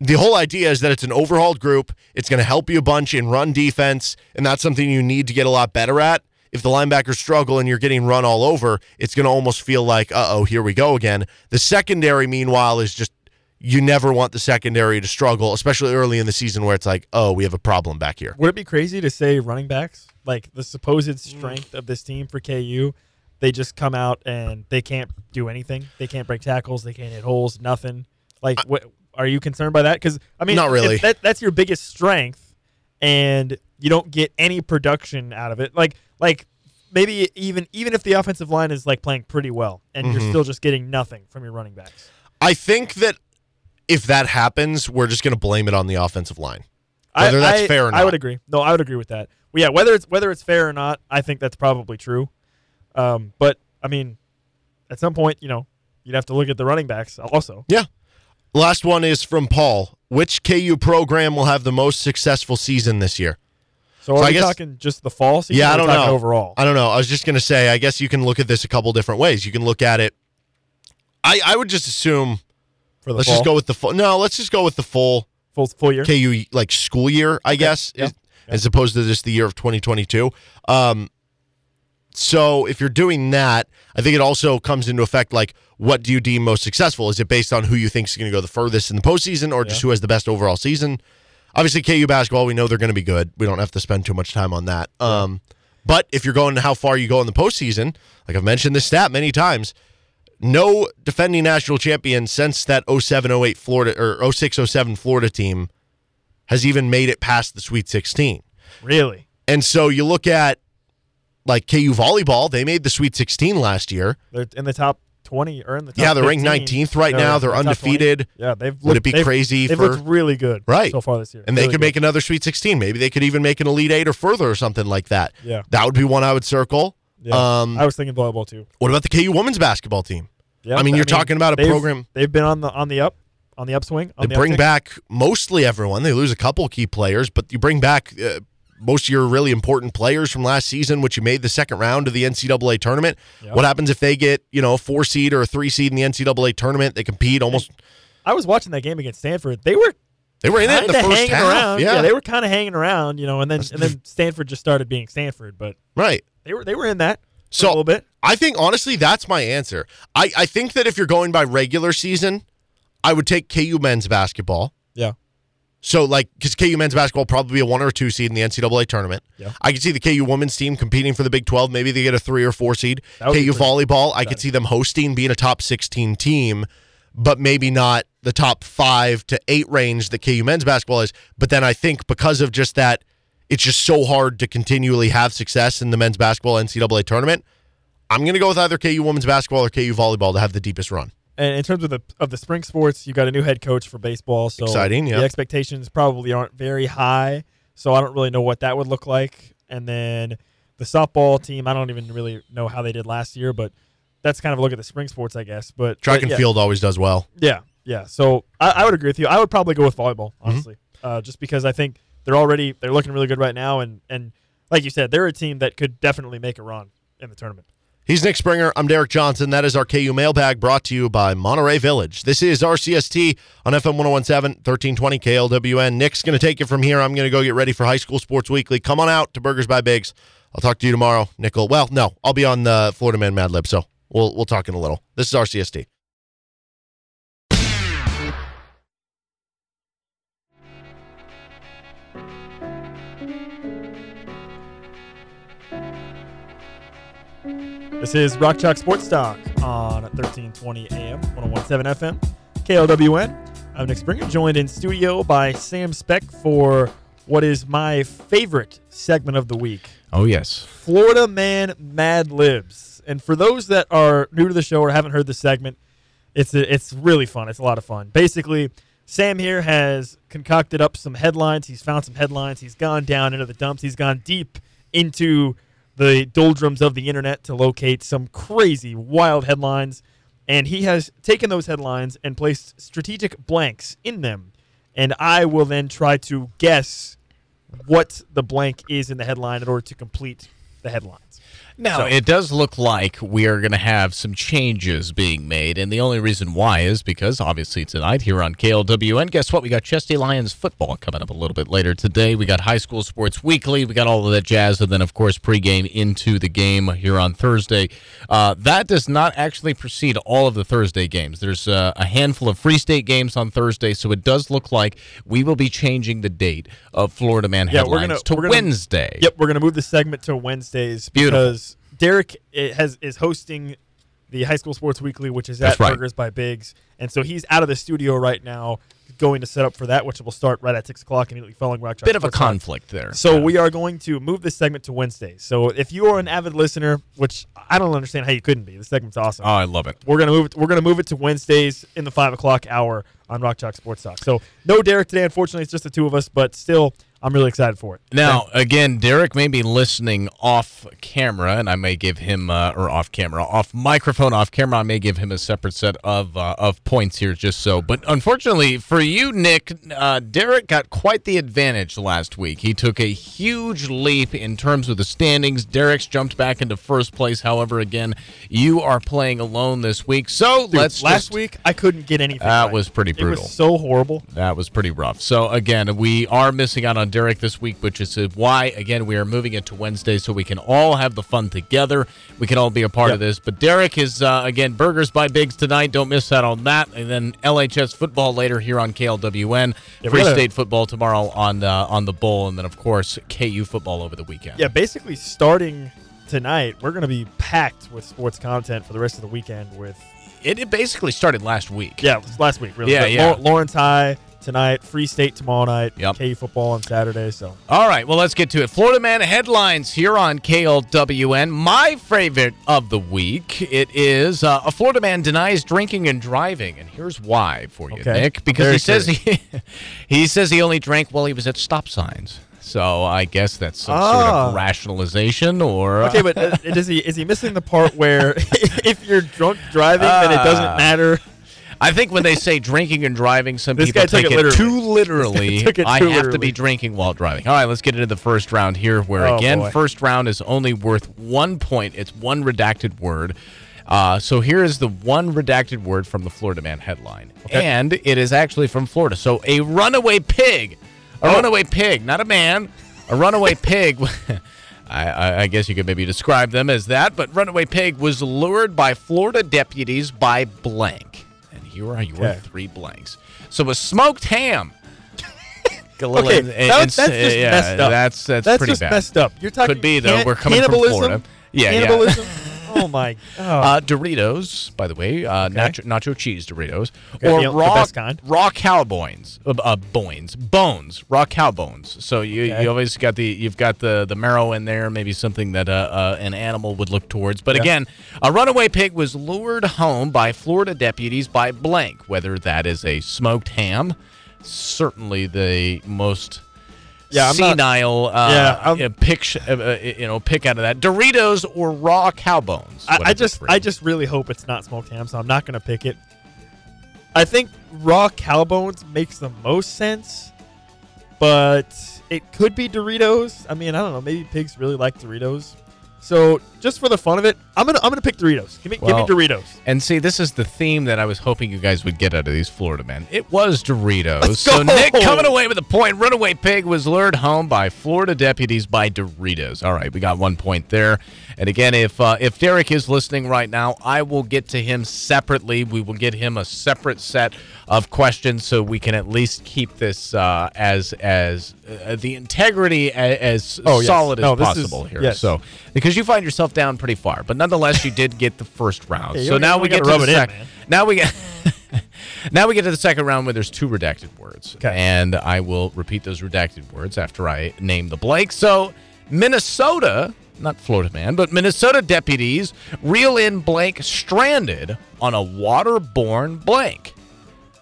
the whole idea is that it's an overhauled group, it's going to help you a bunch in run defense and that's something you need to get a lot better at. If the linebackers struggle and you're getting run all over, it's going to almost feel like, "Uh-oh, here we go again." The secondary meanwhile is just you never want the secondary to struggle, especially early in the season where it's like, "Oh, we have a problem back here." Would it be crazy to say running backs like the Mm. supposed strength of this team for KU? They just come out and they can't do anything. They can't break tackles. They can't hit holes. Nothing. Like, what are you concerned by that? Because I mean, Not really. That, that's your biggest strength, and you don't get any production out of it. Like, like maybe even even if the offensive line is like playing pretty well, and Mhm. you're still just getting nothing from your running backs. I think that if that happens, we're just going to blame it on the offensive line. Whether I, that's I- fair or I would agree. No, I would agree with that. Well, yeah, whether it's whether it's fair or not, I think that's probably true. Um, but I mean, at some point, you know, you'd have to look at the running backs also. Yeah. Last one is from Paul. Which KU program will have the most successful season this year? So are So we guess- talking just the fall season? Yeah, or I don't know. Overall, I don't know. I was just going to say, I guess you can look at this a couple different ways. You can look at it. I, I would just assume, for the let's fall, just go with the full. No, let's just go with the full full full year. KU like school year, I guess, yeah, as- as opposed to just the year of 2022. Um, so if you're doing that, I think it also comes into effect like what do you deem most successful? Is it based on who you think is going to go the furthest in the postseason, or just who has the best overall season? Obviously, KU basketball, we know they're going to be good. We don't have to spend too much time on that. Um, but if you're going to how far you go in the postseason, like I've mentioned this stat many times, no defending national champion since that 07 08 Florida or 06 07 Florida team has even made it past the Sweet 16. Really? And so you look at like KU volleyball, they made the Sweet 16 last year. They're in the top 20 or in the top Yeah, they're ranked 19th right No, now. They're the top 20. undefeated. Yeah, they've Would it be they've- crazy They've for- looked really good Right. so far this year. And they could good. make another Sweet 16. Maybe they could even make an Elite 8 or further or something like that. Yeah. That would be one I would circle. Yeah. Um, I was thinking volleyball too. what about the KU women's basketball team? Yeah, I mean, you're talking about a they've- program- They've been on the on the up, on the upswing. On They the bring uptick. back mostly everyone. They lose a couple key players, but you bring back uh, most of your really important players from last season, which you made the second round of the NCAA tournament. Yep. What happens if they get you know a four seed or a three seed in the NCAA tournament? They compete almost. I was watching that game against Stanford. They were They were in it in the first half. around. Yeah. they were kind of hanging around, you know, and then and then Stanford just started being Stanford, but right. they were they were in that So a little bit. I think honestly that's my answer. I, I think that if you're going by regular season, I would take KU men's basketball. Yeah. So like because KU men's basketball will probably be a one or two seed in the NCAA tournament. Yeah. I could see the KU women's team competing for the Big Twelve. Maybe they get a three or four seed. That would be KU volleyball, I could see them hosting, being a top sixteen team, but maybe not the top five to eight range that KU men's basketball is. But then I think because of just that, it's just so hard to continually have success in the men's basketball NCAA tournament. I'm going to go with either KU women's basketball or KU volleyball to have the deepest run. And in terms of the of the spring sports, you got a new head coach for baseball, so Exciting, yeah. The expectations probably aren't very high, so I don't really know what that would look like. And then the softball team, I don't even really know how they did last year, but that's kind of a look at the spring sports, I guess. But Track but and yeah, field always does well. yeah, yeah. So I, I would agree with you. I would probably go with volleyball, Mm-hmm. honestly, uh, just because I think they're already they're looking really good right now, and and like you said, they're a team that could definitely make a run in the tournament. He's Nick Springer. I'm Derek Johnson. That is our KU mailbag brought to you by Monterey Village. This is RCST on FM 1017, 1320 KLWN. Nick's going to take it from here. I'm going to go get ready for High School Sports Weekly. Come on out to Burgers by Biggs. I'll talk to you tomorrow, Nickel. Well, no, I'll be on the Florida Man Mad Lib, so we'll we'll talk in a little. This is RCST. This is Rock Chalk Sports Talk on 1320 AM, 1017 FM, KLWN. I'm Nick Springer, joined in studio by Sam Speck for what is my favorite segment of the week Oh yes. Florida Man Mad Libs. And for those that are new to the show or haven't heard this segment, it's a, it's really fun. It's a lot of fun. Basically, Sam here has concocted up some headlines. He's found some headlines. He's gone down into the dumps. He's gone deep into the doldrums of the internet to locate some crazy, wild headlines. And he has taken those headlines and placed strategic blanks in them. And I will then try to guess what the blank is in the headline in order to complete the headlines. Now, it does look like we are going to have some changes being made, and the only reason why is because obviously tonight here on KLWN, guess what? We got Chesty Lions football coming up a little bit later today. We got High School Sports Weekly. We got all of that jazz, and then, of course, pregame into the game here on Thursday. Uh, that does not actually precede all of the Thursday games. There's uh, a handful of Free State games on Thursday, so it does look like we will be changing the date of Florida Man Yeah, headlines we're gonna- to we're gonna- Wednesday. Yep, we're gonna move the segment to Wednesdays Beautiful. because Derek has is hosting the High School Sports Weekly, which is at right. Burgers by Biggs, and so he's out of the studio right now, going to set up for that, which will start right at six o'clock immediately following Rock Chalk Bit of a conflict there. So Yeah. we are going to move this segment to Wednesdays. So if you are an avid listener, which I don't understand how you couldn't be, the segment's awesome. Oh, I love it. We're gonna move it. We're gonna move it to Wednesdays in the five o'clock hour on Rock Chalk Sports Talk. So no Derek today. Unfortunately, it's just the two of us, but still, I'm really excited for it. Now, again, Derek may be listening off camera, and I may give him, uh, or off camera, off microphone, off camera. I may give him a separate set of uh, of points here, just so. But unfortunately for you, Nick, uh, Derek got quite the advantage last week. He took a huge leap in terms of the standings. Derek's jumped back into first place. However, again, you are playing alone this week. So Dude, let's last just- week I couldn't get anything. That right. was pretty It brutal. was so horrible. That was pretty rough. So again, we are missing out on on Derek this week, which is why, again, we are moving it to Wednesday so we can all have the fun together. We can all be a part Yep. of this. But Derek is, uh, again, Burgers by Biggs tonight. Don't miss out on that. And then LHS football later here on KLWN. Yeah, Free State football tomorrow on uh, on the Bowl. And then, of course, KU football over the weekend. Yeah, basically starting tonight, we're going to be packed with sports content for the rest of the weekend. With It, it basically started last week. yeah, last week really. Yeah, yeah. Lawrence High tonight, Free State tomorrow night, Yep. KU football on Saturday. So All right, well, let's get to it. Florida Man headlines here on KLWN. My favorite of the week, it is uh, a Florida man denies drinking and driving, and here's why for you, Okay. Nick. Because he says he he says he only drank while he was at stop signs. So I guess that's some sort Ah. of rationalization, or okay, but uh, is he is he missing the part where if you're drunk driving, then it Ah. doesn't matter? I think when they say drinking and driving, some This people take it it, literally. too literally. it I too have to be drinking while driving. All right, let's get into the first round here, where Oh, again, boy. first round is only worth one point. It's one redacted word. Uh, so here is the one redacted word from the Florida Man headline, and it is actually from Florida. So a runaway pig, a Oh. runaway pig, not a man, a runaway pig. I, I, I guess you could maybe describe them as that, but runaway pig was lured by Florida deputies by blank. And here are your Okay. three blanks. So a smoked ham. Okay, that- that's just messed up. That's that's, That's pretty just bad. messed up. You're talking Could be though. We're coming from cannibalism? Florida. Yeah, yeah. Cannibalism. oh my! Oh. Uh, Doritos, by the way, uh, nacho, nacho cheese Doritos, Okay, or the- the raw best kind. raw cow bones, uh, uh, bones, bones, raw cow bones. So you Okay. you always got the you've got the the marrow in there, maybe something that uh, uh, an animal would look towards. But Yeah. again, a runaway pig was lured home by Florida deputies by blank. Whether that is a smoked ham, certainly the most Yeah, I'm not- senile uh, Yeah, I'm- pick uh, uh, you know pick out of that Doritos or raw cow bones. I, I just. I just really hope it's not smoked ham, so I'm not gonna pick it. I think raw cow bones makes the most sense, but it could be Doritos. I mean, I don't know. Maybe pigs really like Doritos. So just for the fun of it, I'm gonna I'm gonna pick Doritos. Give me Well, give me Doritos. And see, this is the theme that I was hoping you guys would get out of these Florida men. It was Doritos. So! Nick coming away with a point. Runaway pig was lured home by Florida deputies by Doritos. All right, we got one point there. And again, if uh, if Derek is listening right now, I will get to him separately. We will get him a separate set of questions so we can at least keep this uh, as as uh, the integrity as, as Oh, yes. solid No, as this is- possible here. yes. So because you find yourself down pretty far, but nonetheless, you did get the first round. Yeah, so now we get to the in. Now we get. now we get to the second round where there's two redacted words, Okay. and I will repeat those redacted words after I name the blank. So Minnesota, not Florida man, but Minnesota deputies reel in blank stranded on a waterborne blank.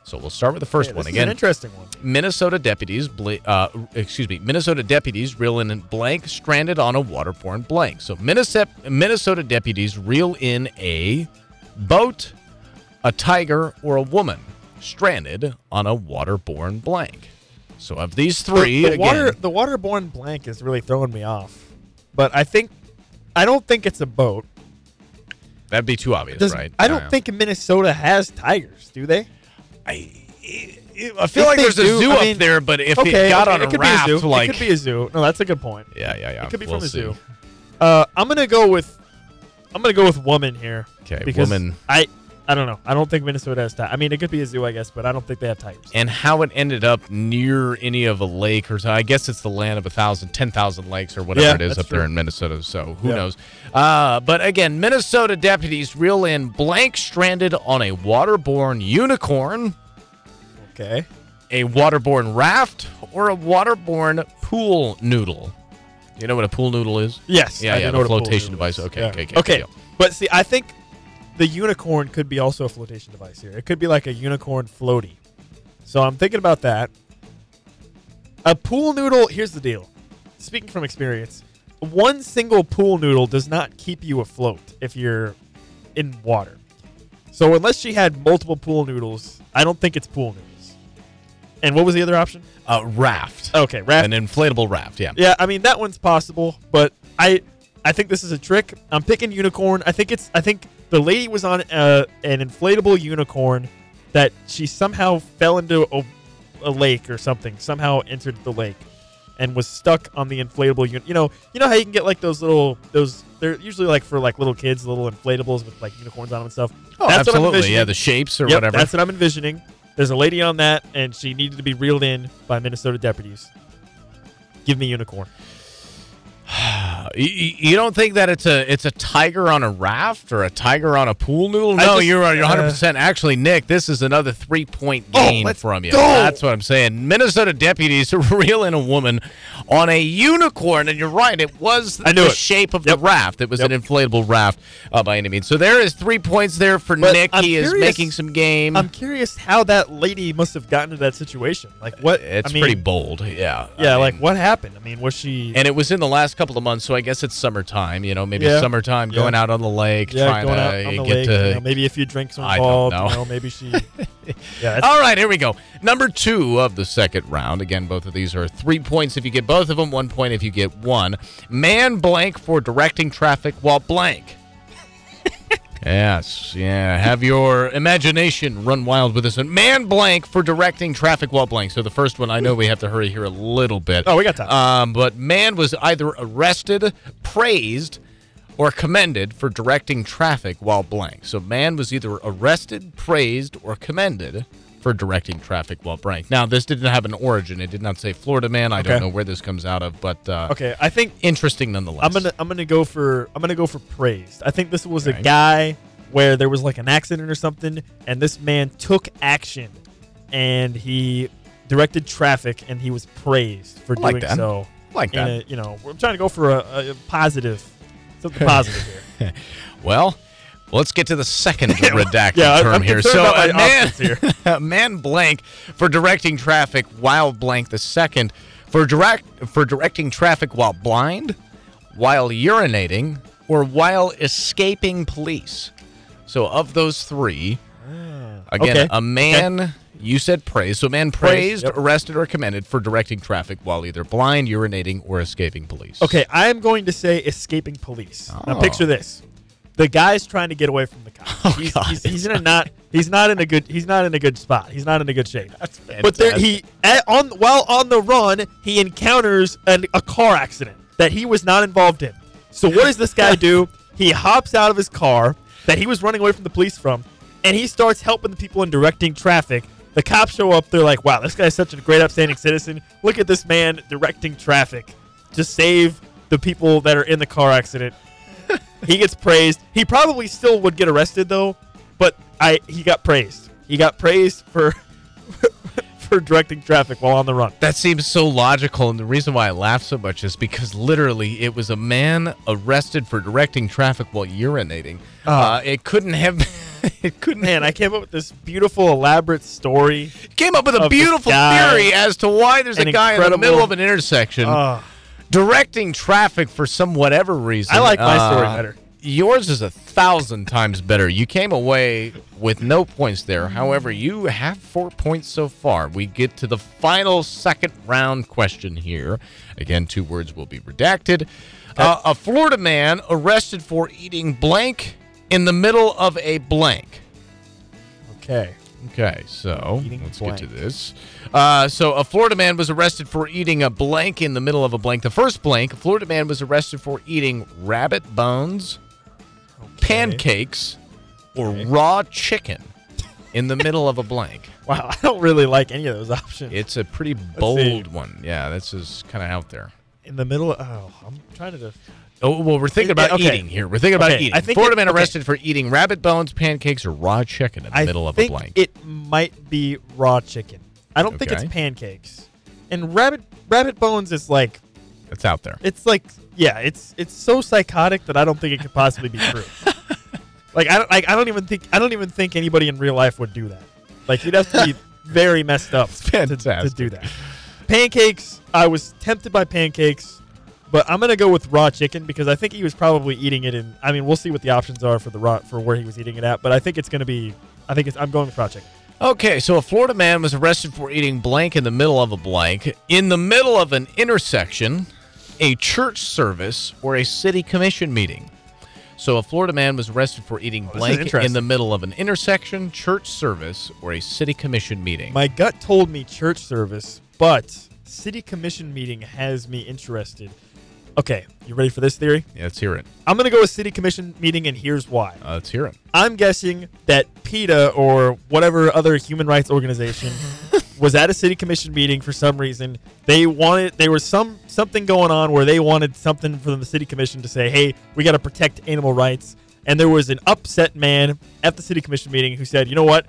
So we'll start with the first one again. an interesting one. Minnesota deputies, uh, excuse me, Minnesota deputies reel in blank stranded on a waterborne blank. So Minnesota, Minnesota deputies reel in a boat, a tiger, or a woman stranded on a waterborne blank. So of these three, the, the again, water the waterborne blank is really throwing me off. But I think I don't think it's a boat. that'd be too obvious, Does- right? I don't Yeah. think Minnesota has tigers, do they? I, I feel If like there's a zoo I up there, but if okay, it got okay, on a it could raft, a like it could be a zoo. No, that's a good point. yeah, yeah, yeah, It could be we'll from a zoo. Uh, I'm gonna go with I'm gonna go with woman here. Okay, woman. I I don't know. I don't think Minnesota has tigers. I mean, it could be a zoo, I guess, but I don't think they have tigers. and how it ended up near any of a lake or so. I guess it's the land of a thousand, ten thousand lakes or whatever Yeah, it is up there in Minnesota. So who Yeah. knows? Uh, but again, Minnesota deputies reel in blank stranded on a waterborne unicorn, Okay. a waterborne raft, or a waterborne pool noodle. You know what a pool noodle is? Yes. Yeah, I yeah, do the know what a flotation device. is. Okay, Yeah. okay, okay, Okay. But see, I think the unicorn could be also a flotation device here. It could be like a unicorn floaty. So I'm thinking about that. A pool noodle. Here's the deal. Speaking from experience, one single pool noodle does not keep you afloat if you're in water. So unless she had multiple pool noodles, I don't think it's pool noodles. And what was the other option? Uh, raft. Okay, raft. An inflatable raft. Yeah. Yeah, I mean that one's possible, but I I think this is a trick. I'm picking unicorn. I think it's I think the lady was on uh, an inflatable unicorn that she somehow fell into a, a lake or something. Somehow entered the lake, and was stuck on the inflatable unit. You know, you know how you can get like those little those. They're usually like for like little kids, little inflatables with like unicorns on them and stuff. Oh, That's absolutely. Yeah, the shapes or Yep, whatever. That's what I'm envisioning. There's a lady on that, and she needed to be reeled in by Minnesota deputies. Give me unicorn. You, you don't think that it's a it's a tiger on a raft or a tiger on a pool noodle? No, just- you're you're uh, 100. percent Actually, Nick, this is another three point Oh, from you. go. That's what I'm saying. Minnesota deputies reel in a woman on a unicorn, and you're right. It was I knew the it. shape of Yep. the raft. It was Yep. an inflatable raft uh, by any means. So there is three points there for But Nick. I'm he is making some game. I'm curious how that lady must have gotten to that situation. Like what? it's I mean, pretty bold. Yeah. I Yeah, mean, like what happened? I mean, was she? And it was in the last couple of months, so I guess it's summertime. You know, maybe Yeah. summertime, Yeah. going out on the lake, yeah, trying going to out on the get lake. to you know, maybe a few drinks were I don't involved. know. You know, maybe she. yeah. All right, here we go. Number two of the second round. Again, both of these are three points if you get both of them, one point if you get one. Man blank for directing traffic while blank. Yes, yeah. Have your imagination run wild with this one. Man blank for directing traffic while blank. So the first one, I know we have to hurry here a little bit. Oh, we got time. Um, but man was either arrested, praised, or commended for directing traffic while blank. So man was either arrested, praised, or commended for directing traffic while blank. Now this didn't have an origin. It did not say Florida man. I don't know where this comes out of, but uh, okay, I think interesting nonetheless. I'm gonna I'm gonna go for I'm gonna go for praised. I think this was Okay. a guy where there was like an accident or something, and this man took action, and he directed traffic, and he was praised for like doing that. so. like that. a, you know, we're trying to go for a, a positive, something positive here. Well, let's get to the second redacted Yeah, term I'm here. So a my man, options a man blank for directing traffic while blank the second for direct for directing traffic while blind, while urinating, or while escaping police. So of those three, again, Ah, okay. a man. You said praised. So, a man Praised, praised, yep. arrested, or commended for directing traffic while either blind, urinating, or escaping police. Okay, I am going to say escaping police. Now Oh. picture this: the guy's trying to get away from the cops. Oh, he's, God. he's, he's in a not he's not in a good he's not in a good spot. He's not in a good shape. That's But there, he at, on while on the run, he encounters an, a car accident that he was not involved in. So what does this guy do? He hops out of his car that he was running away from the police from, and he starts helping the people and directing traffic. The cops show up. They're like, "Wow, this guy's such a great, upstanding citizen. Look at this man directing traffic to save the people that are in the car accident." He gets praised. He probably still would get arrested though, but I he got praised. He got praised for for directing traffic while on the run. That seems so logical, and the reason why I laugh so much is because literally it was a man arrested for directing traffic while urinating. Ah. uh, it couldn't have. it couldn't. Man, I came up with this beautiful, elaborate story. came up with a beautiful theory as to why there's a guy in the middle of an intersection Ah. Directing traffic for some whatever reason. I like my story Uh, better. Yours is a thousand times better. You came away with no points there. However, you have four points so far. We get to the final second round question here. Again, two words will be redacted. Uh, a Florida man arrested for eating blank in the middle of a blank. Okay. Okay, so let's get to this. Uh, so, a Florida man was arrested for eating a blank in the middle of a blank. The first blank, a Florida man was arrested for eating rabbit bones, pancakes, or raw chicken in the middle of a blank. Wow, I don't really like any of those options. It's a pretty bold one. Yeah, this is kind of out there. in the middle. Of, oh, I'm trying to. Def- Oh, well, we're thinking about okay. eating here. We're thinking about Okay, eating. I think Florida it- man okay. arrested for eating rabbit bones, pancakes, or raw chicken in the I middle of a think blank. it might be raw chicken. I don't think it's pancakes. And rabbit rabbit bones is like It's out there. it's like yeah, it's it's so psychotic that I don't think it could possibly be true. like I don't like I don't even think I don't even think anybody in real life would do that. Like you'd have to be very messed up to, to do that. Pancakes, I was tempted by pancakes, but I'm gonna go with raw chicken because I think he was probably eating it in. I mean, we'll see what the options are for the raw for where he was eating it at, but I think it's gonna be. I think it's. I'm going with raw chicken. Okay, so a Florida man was arrested for eating blank in the middle of a blank, in the middle of an intersection, a church service, or a city commission meeting. So a Florida man was arrested for eating oh, is blank in the middle of an intersection, church service, or a city commission meeting. My gut told me church service, but city commission meeting has me interested. Okay, you ready for this theory? Yeah, let's hear it. I'm gonna go with city commission meeting, and here's why. Uh, let's hear it. I'm guessing that PETA or whatever other human rights organization was at a city commission meeting for some reason. They wanted there was some something going on where they wanted something from the city commission to say, "Hey, we got to protect animal rights." And there was an upset man at the city commission meeting who said, "You know what?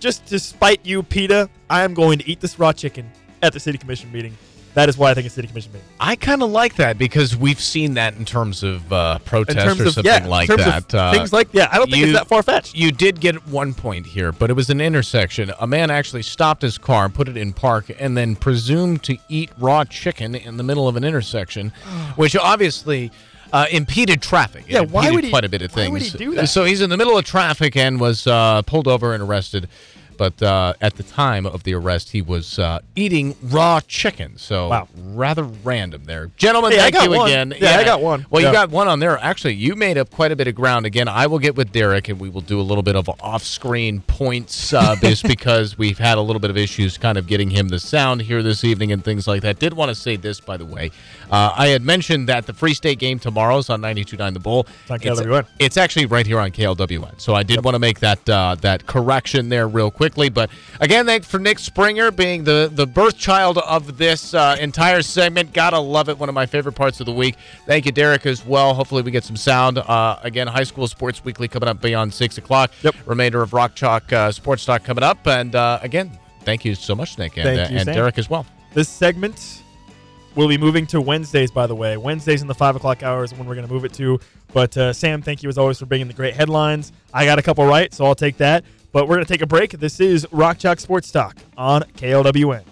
Just to spite you, PETA, I am going to eat this raw chicken at the city commission meeting." That is why I think it's city commission meeting. I kind of like that because we've seen that in terms of uh, protest in terms or of something yeah, like in terms that. Of Uh, things like yeah, I don't think you- it's that far fetched. You did get one point here, but it was an intersection. A man actually stopped his car, put it in park, and then presumed to eat raw chicken in the middle of an intersection, which obviously uh, impeded traffic. It Yeah, why would he- quite a bit of things. why would he do that? So he's in the middle of traffic and was uh, pulled over and arrested. But uh, at the time of the arrest, he was uh, eating raw chicken. So Wow. rather random there, gentlemen. Hey, thank you one. again. Yeah, I got one. Well, you got one on there. Actually, you made up quite a bit of ground. Again, I will get with Derek and we will do a little bit of off-screen points, uh, just because we've had a little bit of issues kind of getting him the sound here this evening and things like that. Did want to say this, by the way. Uh, I had mentioned that the Free State game tomorrow is on 92.9 The Bull. It's on KLWN. It's actually right here on KLWN. So I did want to make that uh, that correction there real quickly. But again, thanks for Nick Springer being the the birth child of this uh, entire segment. Gotta love it. One of my favorite parts of the week. Thank you, Derek, as well. Hopefully we get some sound. Uh, again, High School Sports Weekly coming up beyond six o'clock. Yep. Remainder of Rock Chalk uh, Sports Talk coming up. And uh, again, thank you so much, Nick, and, Thank uh, you, and Derek as well. This segment will be moving to Wednesdays, by the way. Wednesdays in the five o'clock hours is when we're going to move it to. But uh, Sam, thank you as always for bringing the great headlines. I got a couple right, so I'll take that. But we're going to take a break. This is Rock Chalk Sports Talk on KLWN.